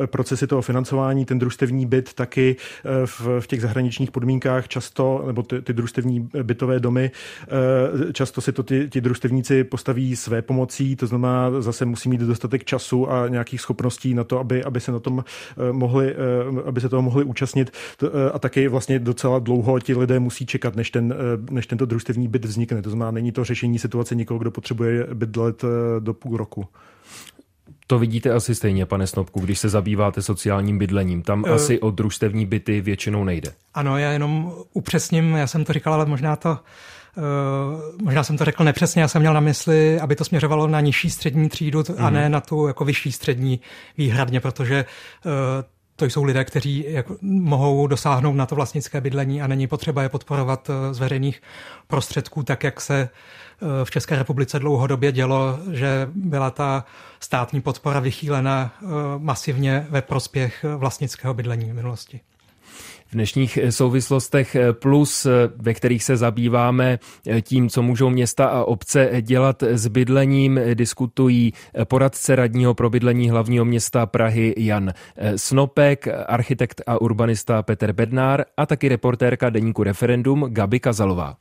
procesy toho financování. Ten družstevní byt taky v, v těch zahraničních podmínkách často, nebo ty, ty družstevní bytové domy, často si to ty, ti družstevníci postaví své pomocí, to znamená zase musí mít dostatek času a nějakých schopností na to, aby, aby se na tom mohli, aby se toho mohli účastnit a taky vlastně docela dlouho ti lidé musí čekat, než, ten, eh, než tento družstevní byt vznikne. To znamená, není to řešení situace někoho, kdo potřebuje bydlet eh, do půl roku. To vidíte asi stejně, pane Snobku, když se zabýváte sociálním bydlením. Tam uh, asi o družstevní byty většinou nejde. Ano, já jenom upřesním, já jsem to říkal, ale možná to Uh, možná jsem to řekl nepřesně, já jsem měl na mysli, aby to směřovalo na nižší střední třídu mm. a mhm. ne na tu jako vyšší střední výhradně, protože uh, to jsou lidé, kteří jako mohou dosáhnout na to vlastnické bydlení a není potřeba je podporovat eh, z veřejných prostředků, tak jak se eh, v České republice dlouhodobě dělo, že byla ta státní podpora vychýlena eh, masivně ve prospěch vlastnického bydlení v minulosti. V dnešních eh, souvislostech eh, plus, eh, ve kterých se zabýváme tím, co můžou města a obce dělat s bydlením, diskutují poradce radního pro bydlení hlavního města Prahy Jan Snopek, architekt a urbanista Petr Bednár a taky reportérka deníku Referendum Gabi Kazalová.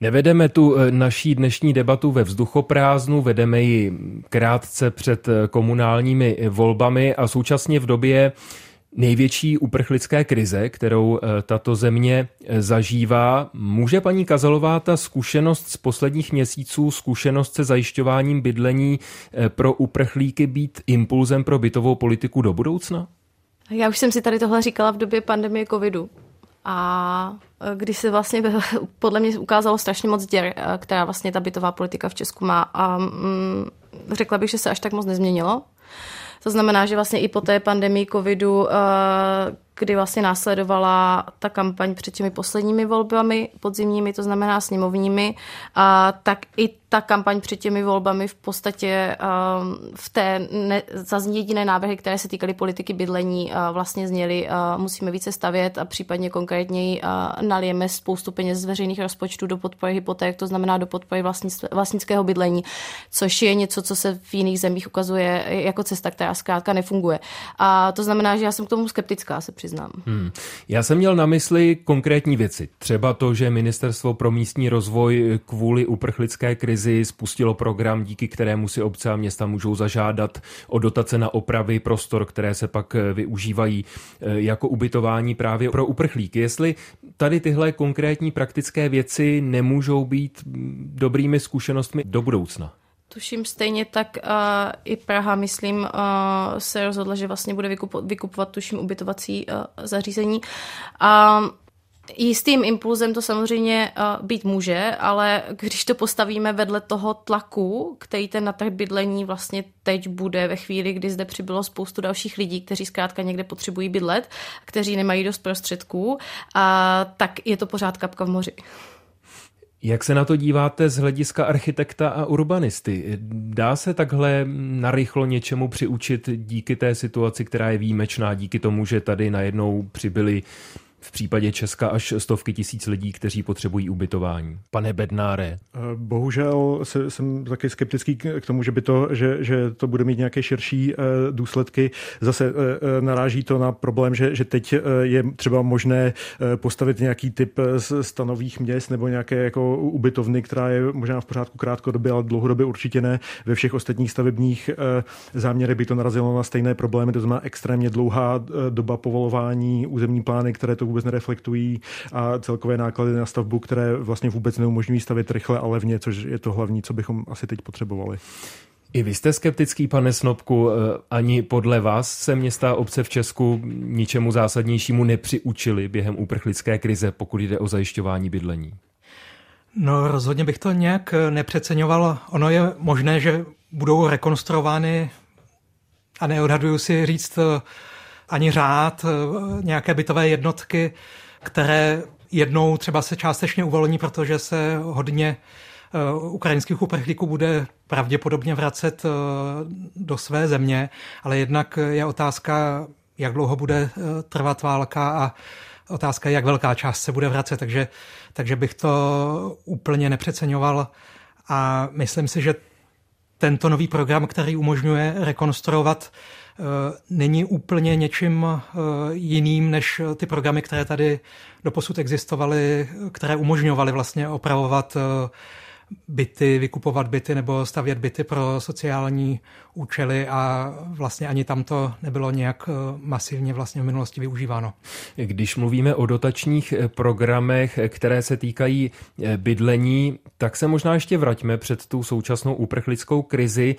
Nevedeme tu eh, naší dnešní debatu ve vzduchoprázdnu, vedeme ji krátce před eh, komunálními volbami a současně v době největší uprchlické krize, kterou eh, tato země zažívá. Může paní Kazalová ta zkušenost z posledních měsíců, zkušenost se zajišťováním bydlení pro uprchlíky být impulzem pro bytovou politiku do budoucna? Já už jsem si tady tohle říkala v době pandemie covidu. A e, když se vlastně podle mě ukázalo strašně moc děr, e, která vlastně ta bytová politika v Česku má a mm, řekla bych, že se až tak moc nezměnilo. To znamená, že vlastně i po té pandemii covidu, e, kdy vlastně následovala ta kampaň před těmi posledními volbami podzimními, to znamená sněmovními, tak i ta kampaň před těmi volbami v podstatě um, v té ne, za jediné návrhy, které se týkaly politiky bydlení, uh, vlastně zněly, uh, musíme více stavět a případně konkrétněji uh, nalijeme spoustu peněz z veřejných rozpočtů do podpory hypoték, to znamená do podpory vlastnického bydlení, což je něco, co se v jiných zemích ukazuje jako cesta, která zkrátka nefunguje. A to znamená, že já jsem k tomu skeptická, se přiznám. Hmm. Já jsem měl na mysli konkrétní věci. Třeba to, že Ministerstvo pro místní rozvoj kvůli uprchlické krizi krizi spustilo program, díky kterému si obce a města můžou zažádat o dotace na opravy prostor, které se pak eh, využívají eh, jako ubytování právě pro uprchlíky. Jestli tady tyhle konkrétní praktické věci nemůžou být mm, dobrými zkušenostmi do budoucna. Tuším stejně tak uh, i Praha, myslím, uh, se rozhodla, že vlastně bude vykupovat, vykupovat tuším ubytovací uh, zařízení. Uh, Jistým impulzem to samozřejmě uh, být může, ale když to postavíme vedle toho tlaku, který ten na trh bydlení vlastně teď bude ve chvíli, kdy zde přibylo spoustu dalších lidí, kteří zkrátka někde potřebují bydlet, kteří nemají dost prostředků, uh, tak je to pořád kapka v moři. Jak se na to díváte z hlediska architekta a urbanisty? Dá se takhle narychlo něčemu přiučit díky té situaci, která je výjimečná, díky tomu, že tady najednou přibyli v případě Česka až stovky tisíc lidí, kteří potřebují ubytování. Pane Bednáre. Eh, bohužel jsem taky skeptický k tomu, že, by to, že, že to bude mít nějaké širší eh, důsledky. Zase eh, naráží to na problém, že, že teď je třeba možné postavit nějaký typ stanových měst nebo nějaké jako ubytovny, která je možná v pořádku krátkodobě, ale dlouhodobě určitě ne. Ve všech ostatních stavebních záměrech by to narazilo na stejné problémy, to znamená extrémně dlouhá doba povolování, územní plány, které to vůbec nereflektují a celkové náklady na stavbu, které vlastně vůbec neumožňují stavět rychle a levně, což je to hlavní, co bychom asi teď potřebovali. I vy jste skeptický, pane Snobku. Eh, ani podle vás se města a obce v Česku ničemu zásadnějšímu nepřiučili během uprchlické krize, pokud jde o zajišťování bydlení? No rozhodně bych to nějak nepřeceňoval. Ono je možné, že budou rekonstruovány a neodhaduju si říct ani řád, eh, nějaké bytové jednotky, které jednou třeba se částečně uvolní, protože se hodně eh, ukrajinských uprchlíků bude pravděpodobně vracet eh, do své země, ale jednak je otázka, jak dlouho bude trvat válka a otázka jak velká část se bude vracet, takže, takže bych to úplně nepřeceňoval. A myslím si, že tento nový program, který umožňuje rekonstruovat není úplně něčím eh, jiným než ty programy, které tady doposud existovaly, které umožňovaly vlastně opravovat eh, byty, vykupovat byty nebo stavět byty pro sociální účely a vlastně ani tam to nebylo nějak eh, masivně vlastně v minulosti využíváno. Když mluvíme o dotačních eh, programech, eh, které se týkají bydlení, tak se možná ještě vraťme před tu současnou uprchlickou krizi.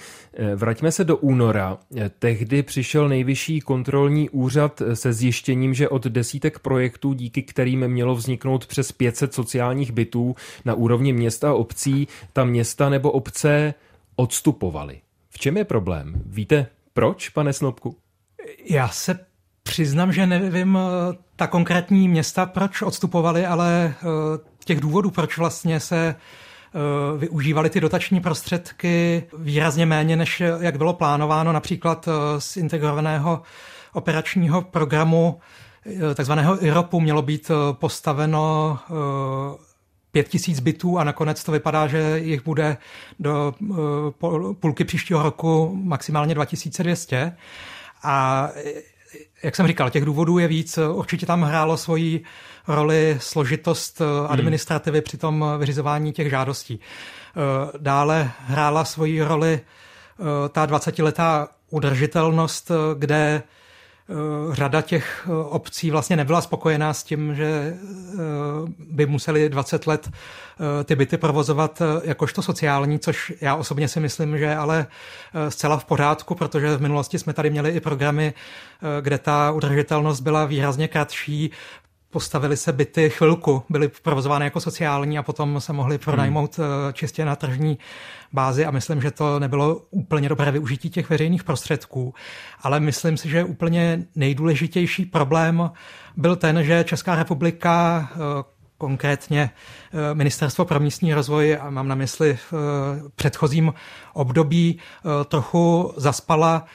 Vraťme se do února. Tehdy přišel nejvyšší kontrolní úřad se zjištěním, že od desítek projektů, díky kterým mělo vzniknout přes 500 sociálních bytů na úrovni města a obcí, ta města nebo obce odstupovaly. V čem je problém? Víte proč, pane Snobku? Já se přiznám, že nevím eh, ta konkrétní města, proč odstupovali, ale eh, těch důvodů, proč vlastně se eh, využívali ty dotační prostředky výrazně méně, než jak bylo plánováno, například z integrovaného operačního programu takzvaného IROPu mělo být postaveno pět tisíc bytů a nakonec to vypadá, že jich bude do eh, půlky příštího roku maximálně 2200. A jak jsem říkal, těch důvodů je víc. Určitě tam hrálo svoji roli složitost hmm. administrativy hmm. při tom vyřizování těch žádostí. Dále hrála svoji roli ta 20-letá udržitelnost, kde Eh, řada těch eh, obcí vlastně nebyla spokojená s tím, že eh, by museli 20 let ty byty provozovat jakožto sociální, což já osobně si myslím, že ale zcela v pořádku, protože v minulosti jsme tady měli i programy, kde ta udržitelnost byla výrazně kratší, postavili se byty chvilku, byly provozovány jako sociální a potom se mohly pronajmout hmm. čistě na tržní bázi a myslím, že to nebylo úplně dobré využití těch veřejných prostředků. Ale myslím si, že úplně nejdůležitější problém byl ten, že Česká republika eh, konkrétně eh, Ministerstvo pro místní rozvoj, a mám na mysli v eh, předchozím období, trochu zaspala,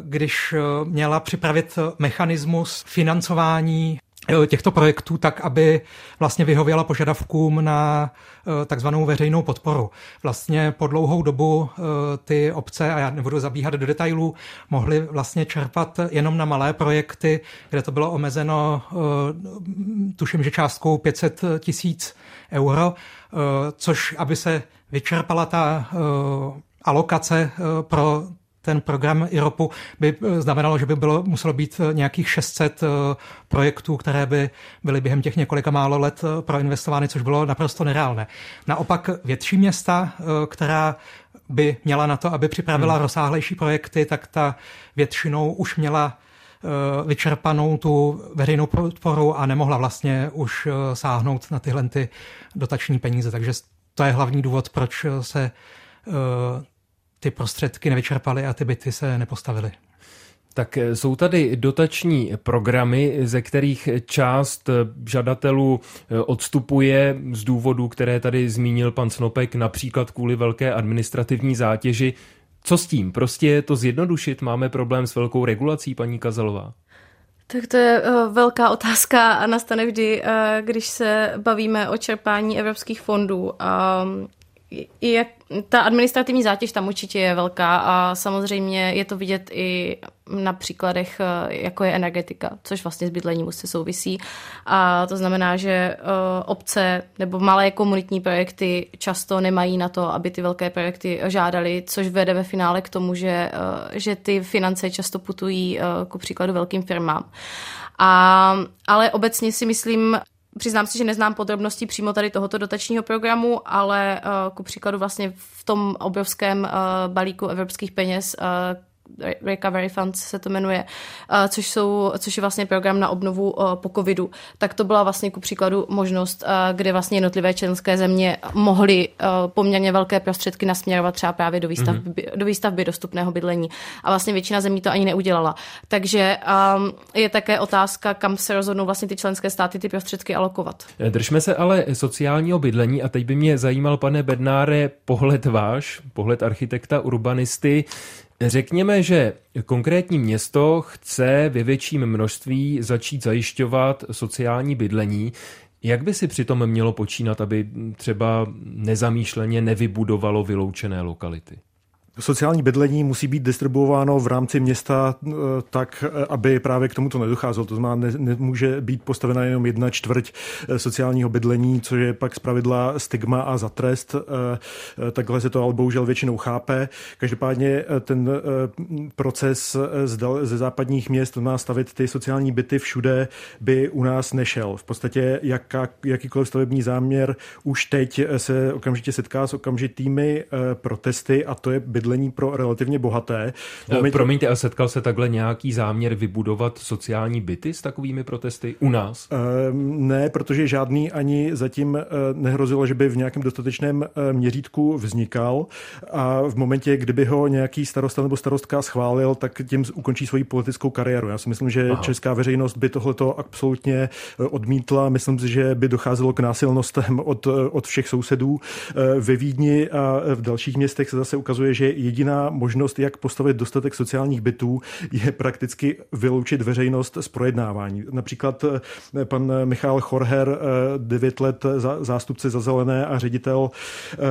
když měla připravit mechanismus financování těchto projektů tak, aby vlastně vyhověla požadavkům na eh, takzvanou veřejnou podporu. Vlastně po dlouhou dobu eh, ty obce, a já nebudu zabíhat do detailů, mohly vlastně čerpat jenom na malé projekty, kde to bylo omezeno, tuším, že částkou 500 tisíc euro, což aby se vyčerpala ta alokace pro ten program IROPu by eh, znamenalo, že by bylo, muselo být eh, nějakých 600 eh, projektů, které by byly během těch několika málo let proinvestovány, což bylo naprosto nereálné. Naopak větší města, která by měla na to, aby připravila hmm. rozsáhlejší projekty, tak ta většinou už měla vyčerpanou tu veřejnou podporu a nemohla vlastně už sáhnout na tyhle ty dotační peníze. Takže to je hlavní důvod, proč se ty prostředky nevyčerpaly a ty byty se nepostavily. Tak eh, jsou tady dotační programy, ze kterých část eh, žadatelů eh, odstupuje z důvodů, které tady zmínil pan Snopek, například kvůli velké administrativní zátěži. Co s tím? Prostě to zjednodušit? Máme problém s velkou regulací, paní Kazelová? Tak to je velká otázka a nastane vždy, když se bavíme o čerpání evropských fondů. I jak ta administrativní zátěž tam určitě je velká a samozřejmě je to vidět i na příkladech, eh, jako je energetika, což vlastně s bydlením už se souvisí. A to znamená, že eh, obce nebo malé komunitní projekty často nemají na to, aby ty velké projekty žádali, což vede ve finále k tomu, že, eh, že ty finance často putují ku příkladu velkým firmám. A, ale obecně si myslím, Přiznám si, že neznám podrobnosti přímo tady tohoto dotačního programu, ale uh, ku příkladu vlastně v tom obrovském uh, balíku evropských peněz, uh, Recovery Funds se to jmenuje, což, jsou, což je vlastně program na obnovu po covidu, tak to byla vlastně ku příkladu možnost, kde vlastně jednotlivé členské země mohly poměrně velké prostředky nasměrovat třeba právě do výstavby, mm-hmm. do výstavby dostupného bydlení. A vlastně většina zemí to ani neudělala. Takže je také otázka, kam se rozhodnou vlastně ty členské státy ty prostředky alokovat. Držme se ale sociálního bydlení a teď by mě zajímal, pane Bednáre, pohled váš, pohled architekta, urbanisty. Řekněme, že konkrétní město chce ve větším množství začít zajišťovat sociální bydlení. Jak by si přitom mělo počínat, aby třeba nezamýšleně nevybudovalo vyloučené lokality? Sociální bydlení musí být distribuováno v rámci města eh, tak, eh, aby právě k tomuto nedocházelo. To znamená, ne, nemůže být postavena jenom jedna čtvrť eh, sociálního bydlení, což je pak zpravidla stigma a za trest. Takhle se to ale bohužel většinou chápe. Každopádně ten proces ze západních měst, má stavit ty sociální byty všude, by u nás nešel. V podstatě jaká, jakýkoliv stavební záměr už teď se okamžitě setká s okamžitými protesty a to je bydlení bydlení pro relativně bohaté. Eh, momentě... Promiňte, a setkal se takhle nějaký záměr vybudovat sociální byty s takovými protesty u nás? Ehm, ne, protože žádný ani zatím eh, nehrozilo, že by v nějakém dostatečném eh, měřítku vznikal a v momentě, kdyby ho nějaký starosta nebo starostka schválil, tak tím ukončí svoji politickou kariéru. Já si myslím, že Aha. česká veřejnost by tohleto absolutně odmítla. Myslím si, že by docházelo k násilnostem od, od všech sousedů. Ve Vídni a v dalších městech se zase ukazuje, že jediná možnost, jak postavit dostatek sociálních bytů, je prakticky vyloučit veřejnost z projednávání. Například eh, pan Michal Chorher, eh, devět let zástupce za zelené a ředitel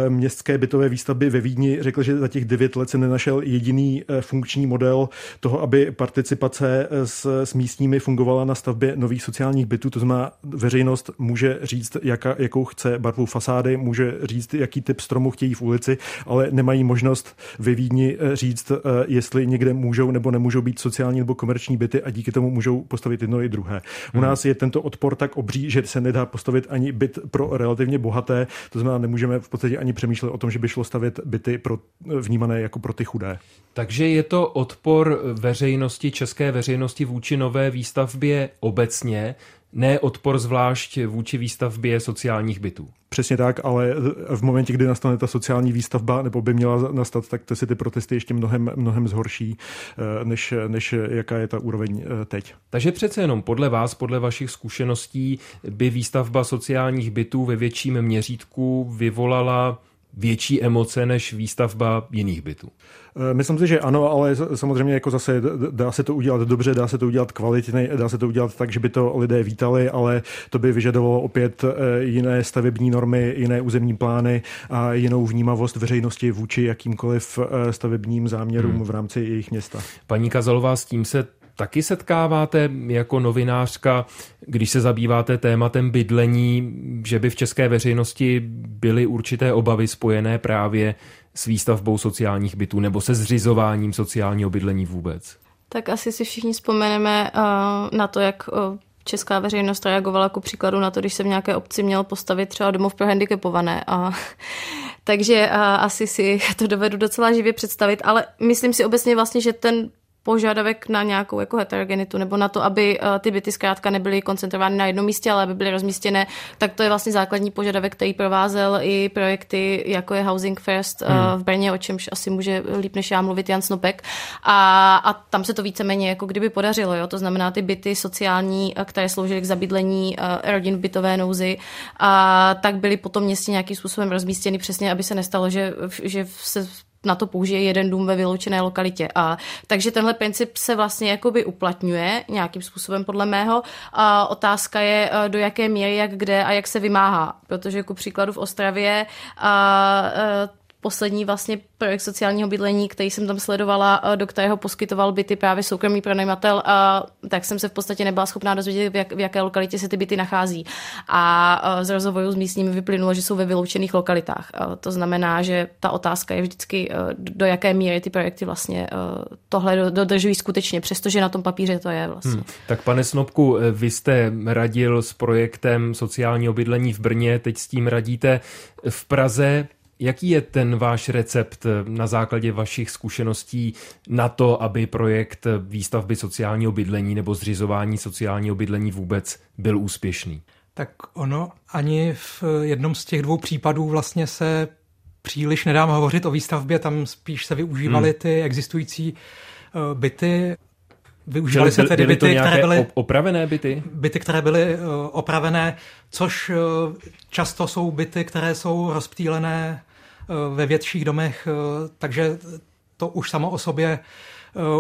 městské bytové výstavby ve Vídni, řekl, že za těch devět let se nenašel jediný funkční model toho, aby participace s, s místními fungovala na stavbě nových sociálních bytů. To znamená, veřejnost může říct, jaka, jakou chce barvu fasády, může říct, jaký typ stromu chtějí v ulici, ale nemají možnost ve Vídni eh, říct, eh, jestli někde můžou nebo nemůžou být sociální nebo komerční byty a díky tomu můžou postavit jedno i druhé. U hmm. nás je tento odpor tak obří, že se nedá postavit ani byt pro relativně bohaté, to znamená, nemůžeme v podstatě ani přemýšlet o tom, že by šlo stavět byty pro, eh, vnímané jako pro ty chudé. Takže je to odpor veřejnosti, české veřejnosti vůči nové výstavbě obecně, ne odpor zvlášť vůči výstavbě sociálních bytů. Přesně tak, ale v momentě, kdy nastane ta sociální výstavba, nebo by měla nastat, tak to si ty protesty ještě mnohem, mnohem zhorší, eh, než, než jaká je ta úroveň eh, teď. Takže přece jenom podle vás, podle vašich zkušeností, by výstavba sociálních bytů ve větším měřítku vyvolala větší emoce než výstavba jiných bytů? Eh, myslím si, že ano, ale samozřejmě jako zase dá se to udělat dobře, dá se to udělat kvalitně, dá se to udělat tak, že by to lidé vítali, ale to by vyžadovalo opět eh, jiné stavební normy, jiné územní plány a jinou vnímavost veřejnosti vůči jakýmkoliv eh, stavebním záměrům hmm. v rámci jejich města. Paní Kazalová, s tím se taky setkáváte jako novinářka, když se zabýváte tématem bydlení, že by v české veřejnosti byly určité obavy spojené právě s výstavbou sociálních bytů nebo se zřizováním sociálního bydlení vůbec? Tak asi si všichni vzpomeneme uh, na to, jak uh, česká veřejnost reagovala jako příkladu na to, když se v nějaké obci měl postavit třeba domov pro handicapované. A, takže a, asi si to dovedu docela živě představit, ale myslím si obecně vlastně, že ten požadavek na nějakou jako heterogenitu nebo na to, aby uh, ty byty zkrátka nebyly koncentrovány na jednom místě, ale aby byly rozmístěné, tak to je vlastně základní požadavek, který provázel i projekty, jako je Housing First uh, hmm. v Brně, o čemž asi může líp než já mluvit Jan Snopek. A, a tam se to víceméně jako kdyby podařilo, jo? to znamená ty byty sociální, které sloužily k zabydlení rodin v bytové nouzi, a tak byly potom městě nějakým způsobem rozmístěny přesně, aby se nestalo, že, že se na to použije jeden dům ve vyloučené lokalitě. A, takže tenhle princip se vlastně jakoby uplatňuje nějakým způsobem podle mého. A otázka je, eh, do jaké míry, jak kde a jak se vymáhá. Protože ku příkladu v Ostravě a, a eh, poslední vlastně projekt sociálního bydlení, který jsem tam sledovala, do kterého poskytoval byty právě soukromý pronajímatel, tak jsem se v podstatě nebyla schopná dozvědět, v, jak, v jaké lokalitě se ty byty nachází. A z rozhovoru s místními vyplynulo, že jsou ve vyloučených lokalitách. A to znamená, že ta otázka je vždycky, do jaké míry ty projekty vlastně tohle dodržují skutečně, přestože na tom papíře to je vlastně. Hmm. Tak pane Snobku, vy jste radil s projektem sociálního bydlení v Brně, teď s tím radíte v Praze. Jaký je ten váš recept na základě vašich zkušeností na to, aby projekt výstavby sociálního bydlení nebo zřizování sociálního bydlení vůbec byl úspěšný? Tak ono ani v jednom z těch dvou případů vlastně se příliš nedá hovořit o výstavbě, tam spíš se využívaly hmm. ty existující eh, byty. Využívaly se tedy byly byty, které byly opravené byty? Byty, které byly opravené, což často jsou byty, které jsou rozptýlené ve větších domech, uh, takže to už samo o sobě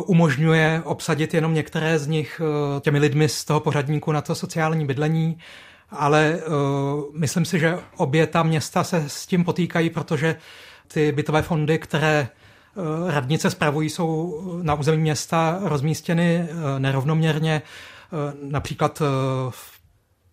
umožňuje obsadit jenom některé z nich těmi lidmi z toho pořadníku na to sociální bydlení, ale myslím si, že obě ta města se s tím potýkají, protože ty bytové fondy, které Eh, radnice spravují, jsou na území města rozmístěny eh, nerovnoměrně. Eh, například v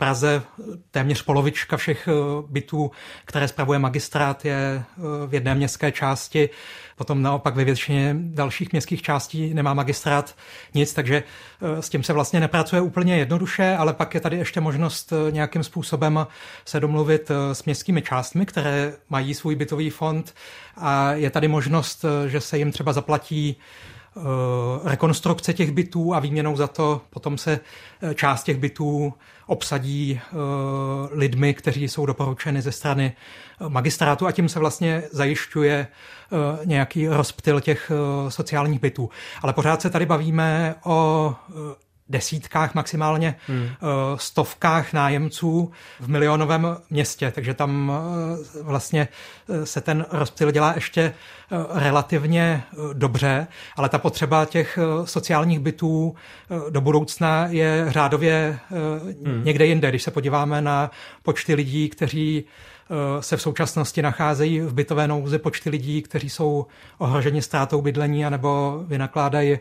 Praze téměř polovička všech bytů, které spravuje magistrát, je v jedné městské části. Potom naopak ve většině dalších městských částí nemá magistrát nic, takže s tím se vlastně nepracuje úplně jednoduše, ale pak je tady ještě možnost nějakým způsobem se domluvit s městskými částmi, které mají svůj bytový fond a je tady možnost, že se jim třeba zaplatí eh, rekonstrukce těch bytů a výměnou za to potom se eh, část těch bytů obsadí eh, lidmi, kteří jsou doporučeny ze strany magistrátu a tím se vlastně zajišťuje nějaký rozptyl těch sociálních bytů. Ale pořád se tady bavíme o desítkách, maximálně hmm. stovkách nájemců v milionovém městě, takže tam vlastně se ten rozptyl dělá ještě relativně dobře, ale ta potřeba těch sociálních bytů do budoucna je řádově hmm. někde jinde. Když se podíváme na počty lidí, kteří Eh, se v současnosti nacházejí v bytové nouzi počty lidí, kteří jsou ohroženi ztrátou bydlení anebo vynakládají eh,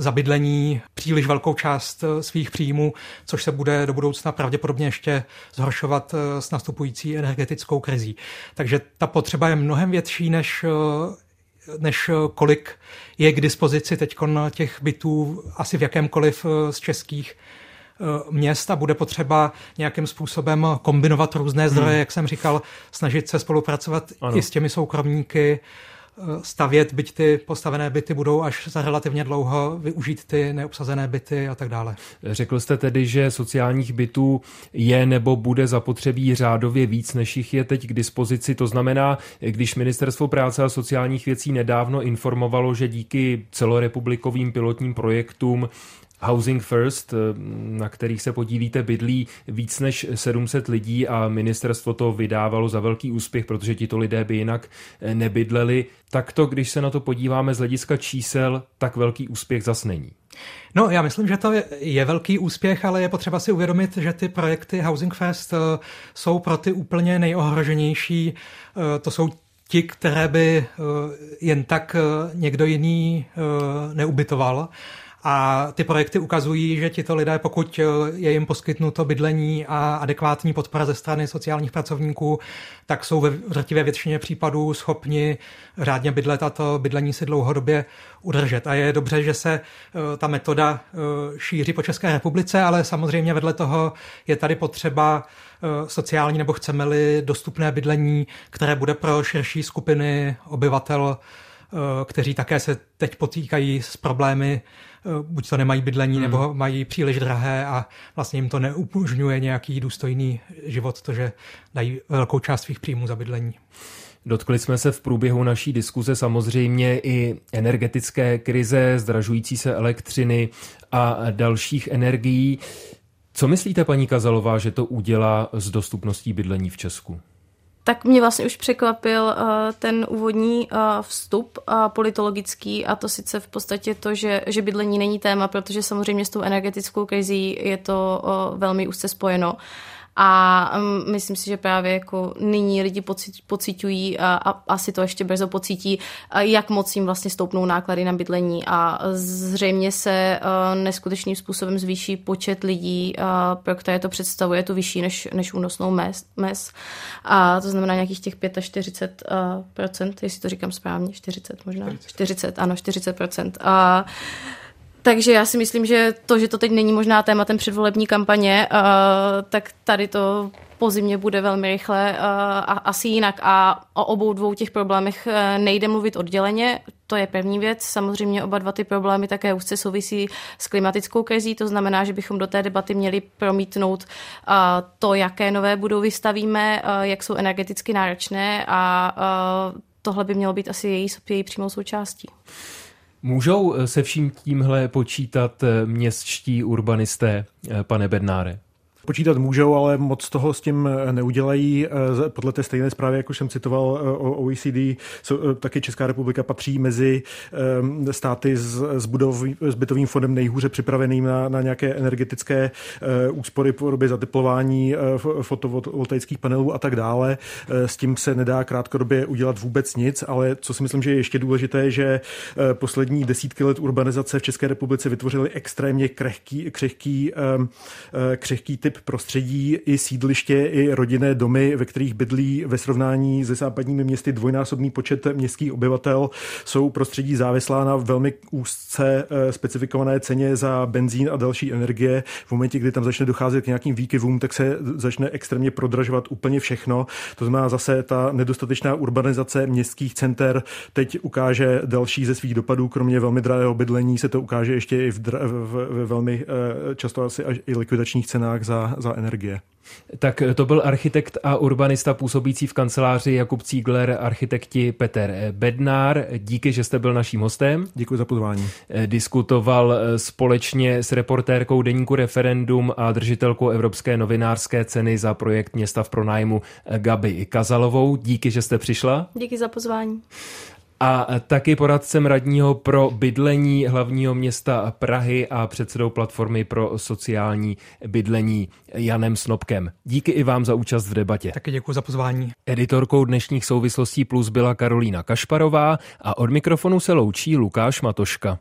za bydlení příliš velkou část eh, svých příjmů, což se bude do budoucna pravděpodobně ještě zhoršovat s nastupující energetickou krizí. Takže ta potřeba je mnohem větší, než než kolik je k dispozici teď těch bytů asi v jakémkoliv z českých Eh, měst a bude potřeba nějakým způsobem kombinovat různé zdroje, hmm. jak jsem říkal, snažit se spolupracovat ano. i s těmi soukromníky, eh, stavět, byť ty postavené byty budou až za relativně dlouho, využít ty neobsazené byty a tak dále. Řekl jste tedy, že sociálních bytů je nebo bude zapotřebí řádově víc, než jich je teď k dispozici. To znamená, když Ministerstvo práce a sociálních věcí nedávno informovalo, že díky celorepublikovým pilotním projektům Housing First, eh, na kterých se podílíte, bydlí víc než 700 lidí a ministerstvo to vydávalo za velký úspěch, protože tito lidé by jinak eh, nebydleli. Tak to, když se na to podíváme z hlediska čísel, tak velký úspěch zas není. No, já myslím, že to je, je velký úspěch, ale je potřeba si uvědomit, že ty projekty Housing First uh, jsou pro ty úplně nejohroženější. To jsou ti, které by jen tak někdo jiný neubytoval. A ty projekty ukazují, že tito lidé, pokud je jim poskytnuto bydlení a adekvátní podpora ze strany sociálních pracovníků, tak jsou ve řetivé většině případů schopni řádně bydlet a to bydlení si dlouhodobě udržet. A je dobře, že se eh, ta metoda eh, šíří po České republice, ale samozřejmě vedle toho je tady potřeba eh, sociální nebo chceme-li dostupné bydlení, které bude pro širší skupiny obyvatel, kteří také se teď potýkají s problémy Eh, buď to nemají bydlení, hmm. nebo mají příliš drahé a vlastně jim to neumožňuje nějaký důstojný život, to, že dají velkou část svých příjmů za bydlení. Dotkli jsme se v průběhu naší diskuze samozřejmě i energetické krize, zdražující se elektřiny a dalších energií. Co myslíte, paní Kazalová, že to udělá s dostupností bydlení v Česku? Tak mě vlastně už překvapil uh, ten úvodní uh, vstup uh, politologický a to sice v podstatě to, že, že bydlení není téma, protože samozřejmě s tou energetickou krizí je to velmi úzce spojeno. A um, myslím si, že právě jako nyní lidi pocit, pocitují a, a asi to ještě brzo pocítí, jak moc jim vlastně stoupnou náklady na bydlení a zřejmě se uh, neskutečným způsobem zvýší počet lidí, uh, pro které to představuje tu vyšší než, než únosnou mes, mes. A to znamená nějakých těch 45 uh, procent, jestli to říkám správně, 40 možná. 40, 40 ano, 40 procent. A takže já si myslím, že to, že to teď není možná tématem předvolební kampaně, uh, tak tady to po zimě bude velmi rychle uh, a asi jinak. A o obou dvou těch problémech uh, nejde mluvit odděleně. To je první věc. Samozřejmě oba dva ty problémy také úzce souvisí s klimatickou krizí. To znamená, že bychom do té debaty měli promítnout uh, to, jaké nové budovy stavíme, uh, jak jsou energeticky náročné a uh, tohle by mělo být asi její, její přímou součástí. Můžou eh, se vším tímhle počítat eh, městští urbanisté, eh, pane Bednáre? Počítat můžou, ale moc toho s tím eh, neudělají. Eh, podle té stejné zprávy, jak už jsem citoval eh, o OECD, taky Česká republika patří mezi státy s, budový, s bytovým fondem nejhůře připraveným na, na nějaké energetické úspory v podobě zateplování fotovoltaických panelů a tak dále. S tím se nedá krátkodobě udělat vůbec nic, ale co si myslím, že je ještě důležité, že poslední desítky let urbanizace v České republice vytvořily extrémně křehký, křehký, křehký typ prostředí, i sídliště, i rodinné domy, ve kterých bydlí ve srovnání se západními městy dvojnásobný počet městských obyvatel, jsou prostředí závislá na velmi úzce eh, specifikované ceně za benzín a další energie. V momentě, kdy tam začne docházet k nějakým výkyvům, tak se začne extrémně prodražovat úplně všechno. To znamená zase ta nedostatečná urbanizace městských center teď ukáže další ze svých dopadů, kromě velmi drahého bydlení se to ukáže ještě i v, dra- v, v, v velmi eh, často asi až i likvidačních cenách za za, za energie. Tak to byl architekt a urbanista působící v kanceláři Jakub Cígler, architekti Peter Bednár. Díky, že jste byl naším hostem. Děkuji za pozvání. Diskutoval společně s reportérkou deníku Referendum a držitelkou Evropské novinářské ceny za projekt Města v pronájmu Gabi Kazalovou. Díky, že jste přišla. Díky za pozvání a taky poradcem radního pro bydlení hlavního města Prahy a předsedou platformy pro sociální bydlení Janem Snobkem. Díky i vám za účast v debatě. Taky děkuji za pozvání. Editorkou dnešních souvislostí plus byla Karolína Kašparová a od mikrofonu se loučí Lukáš Matoška.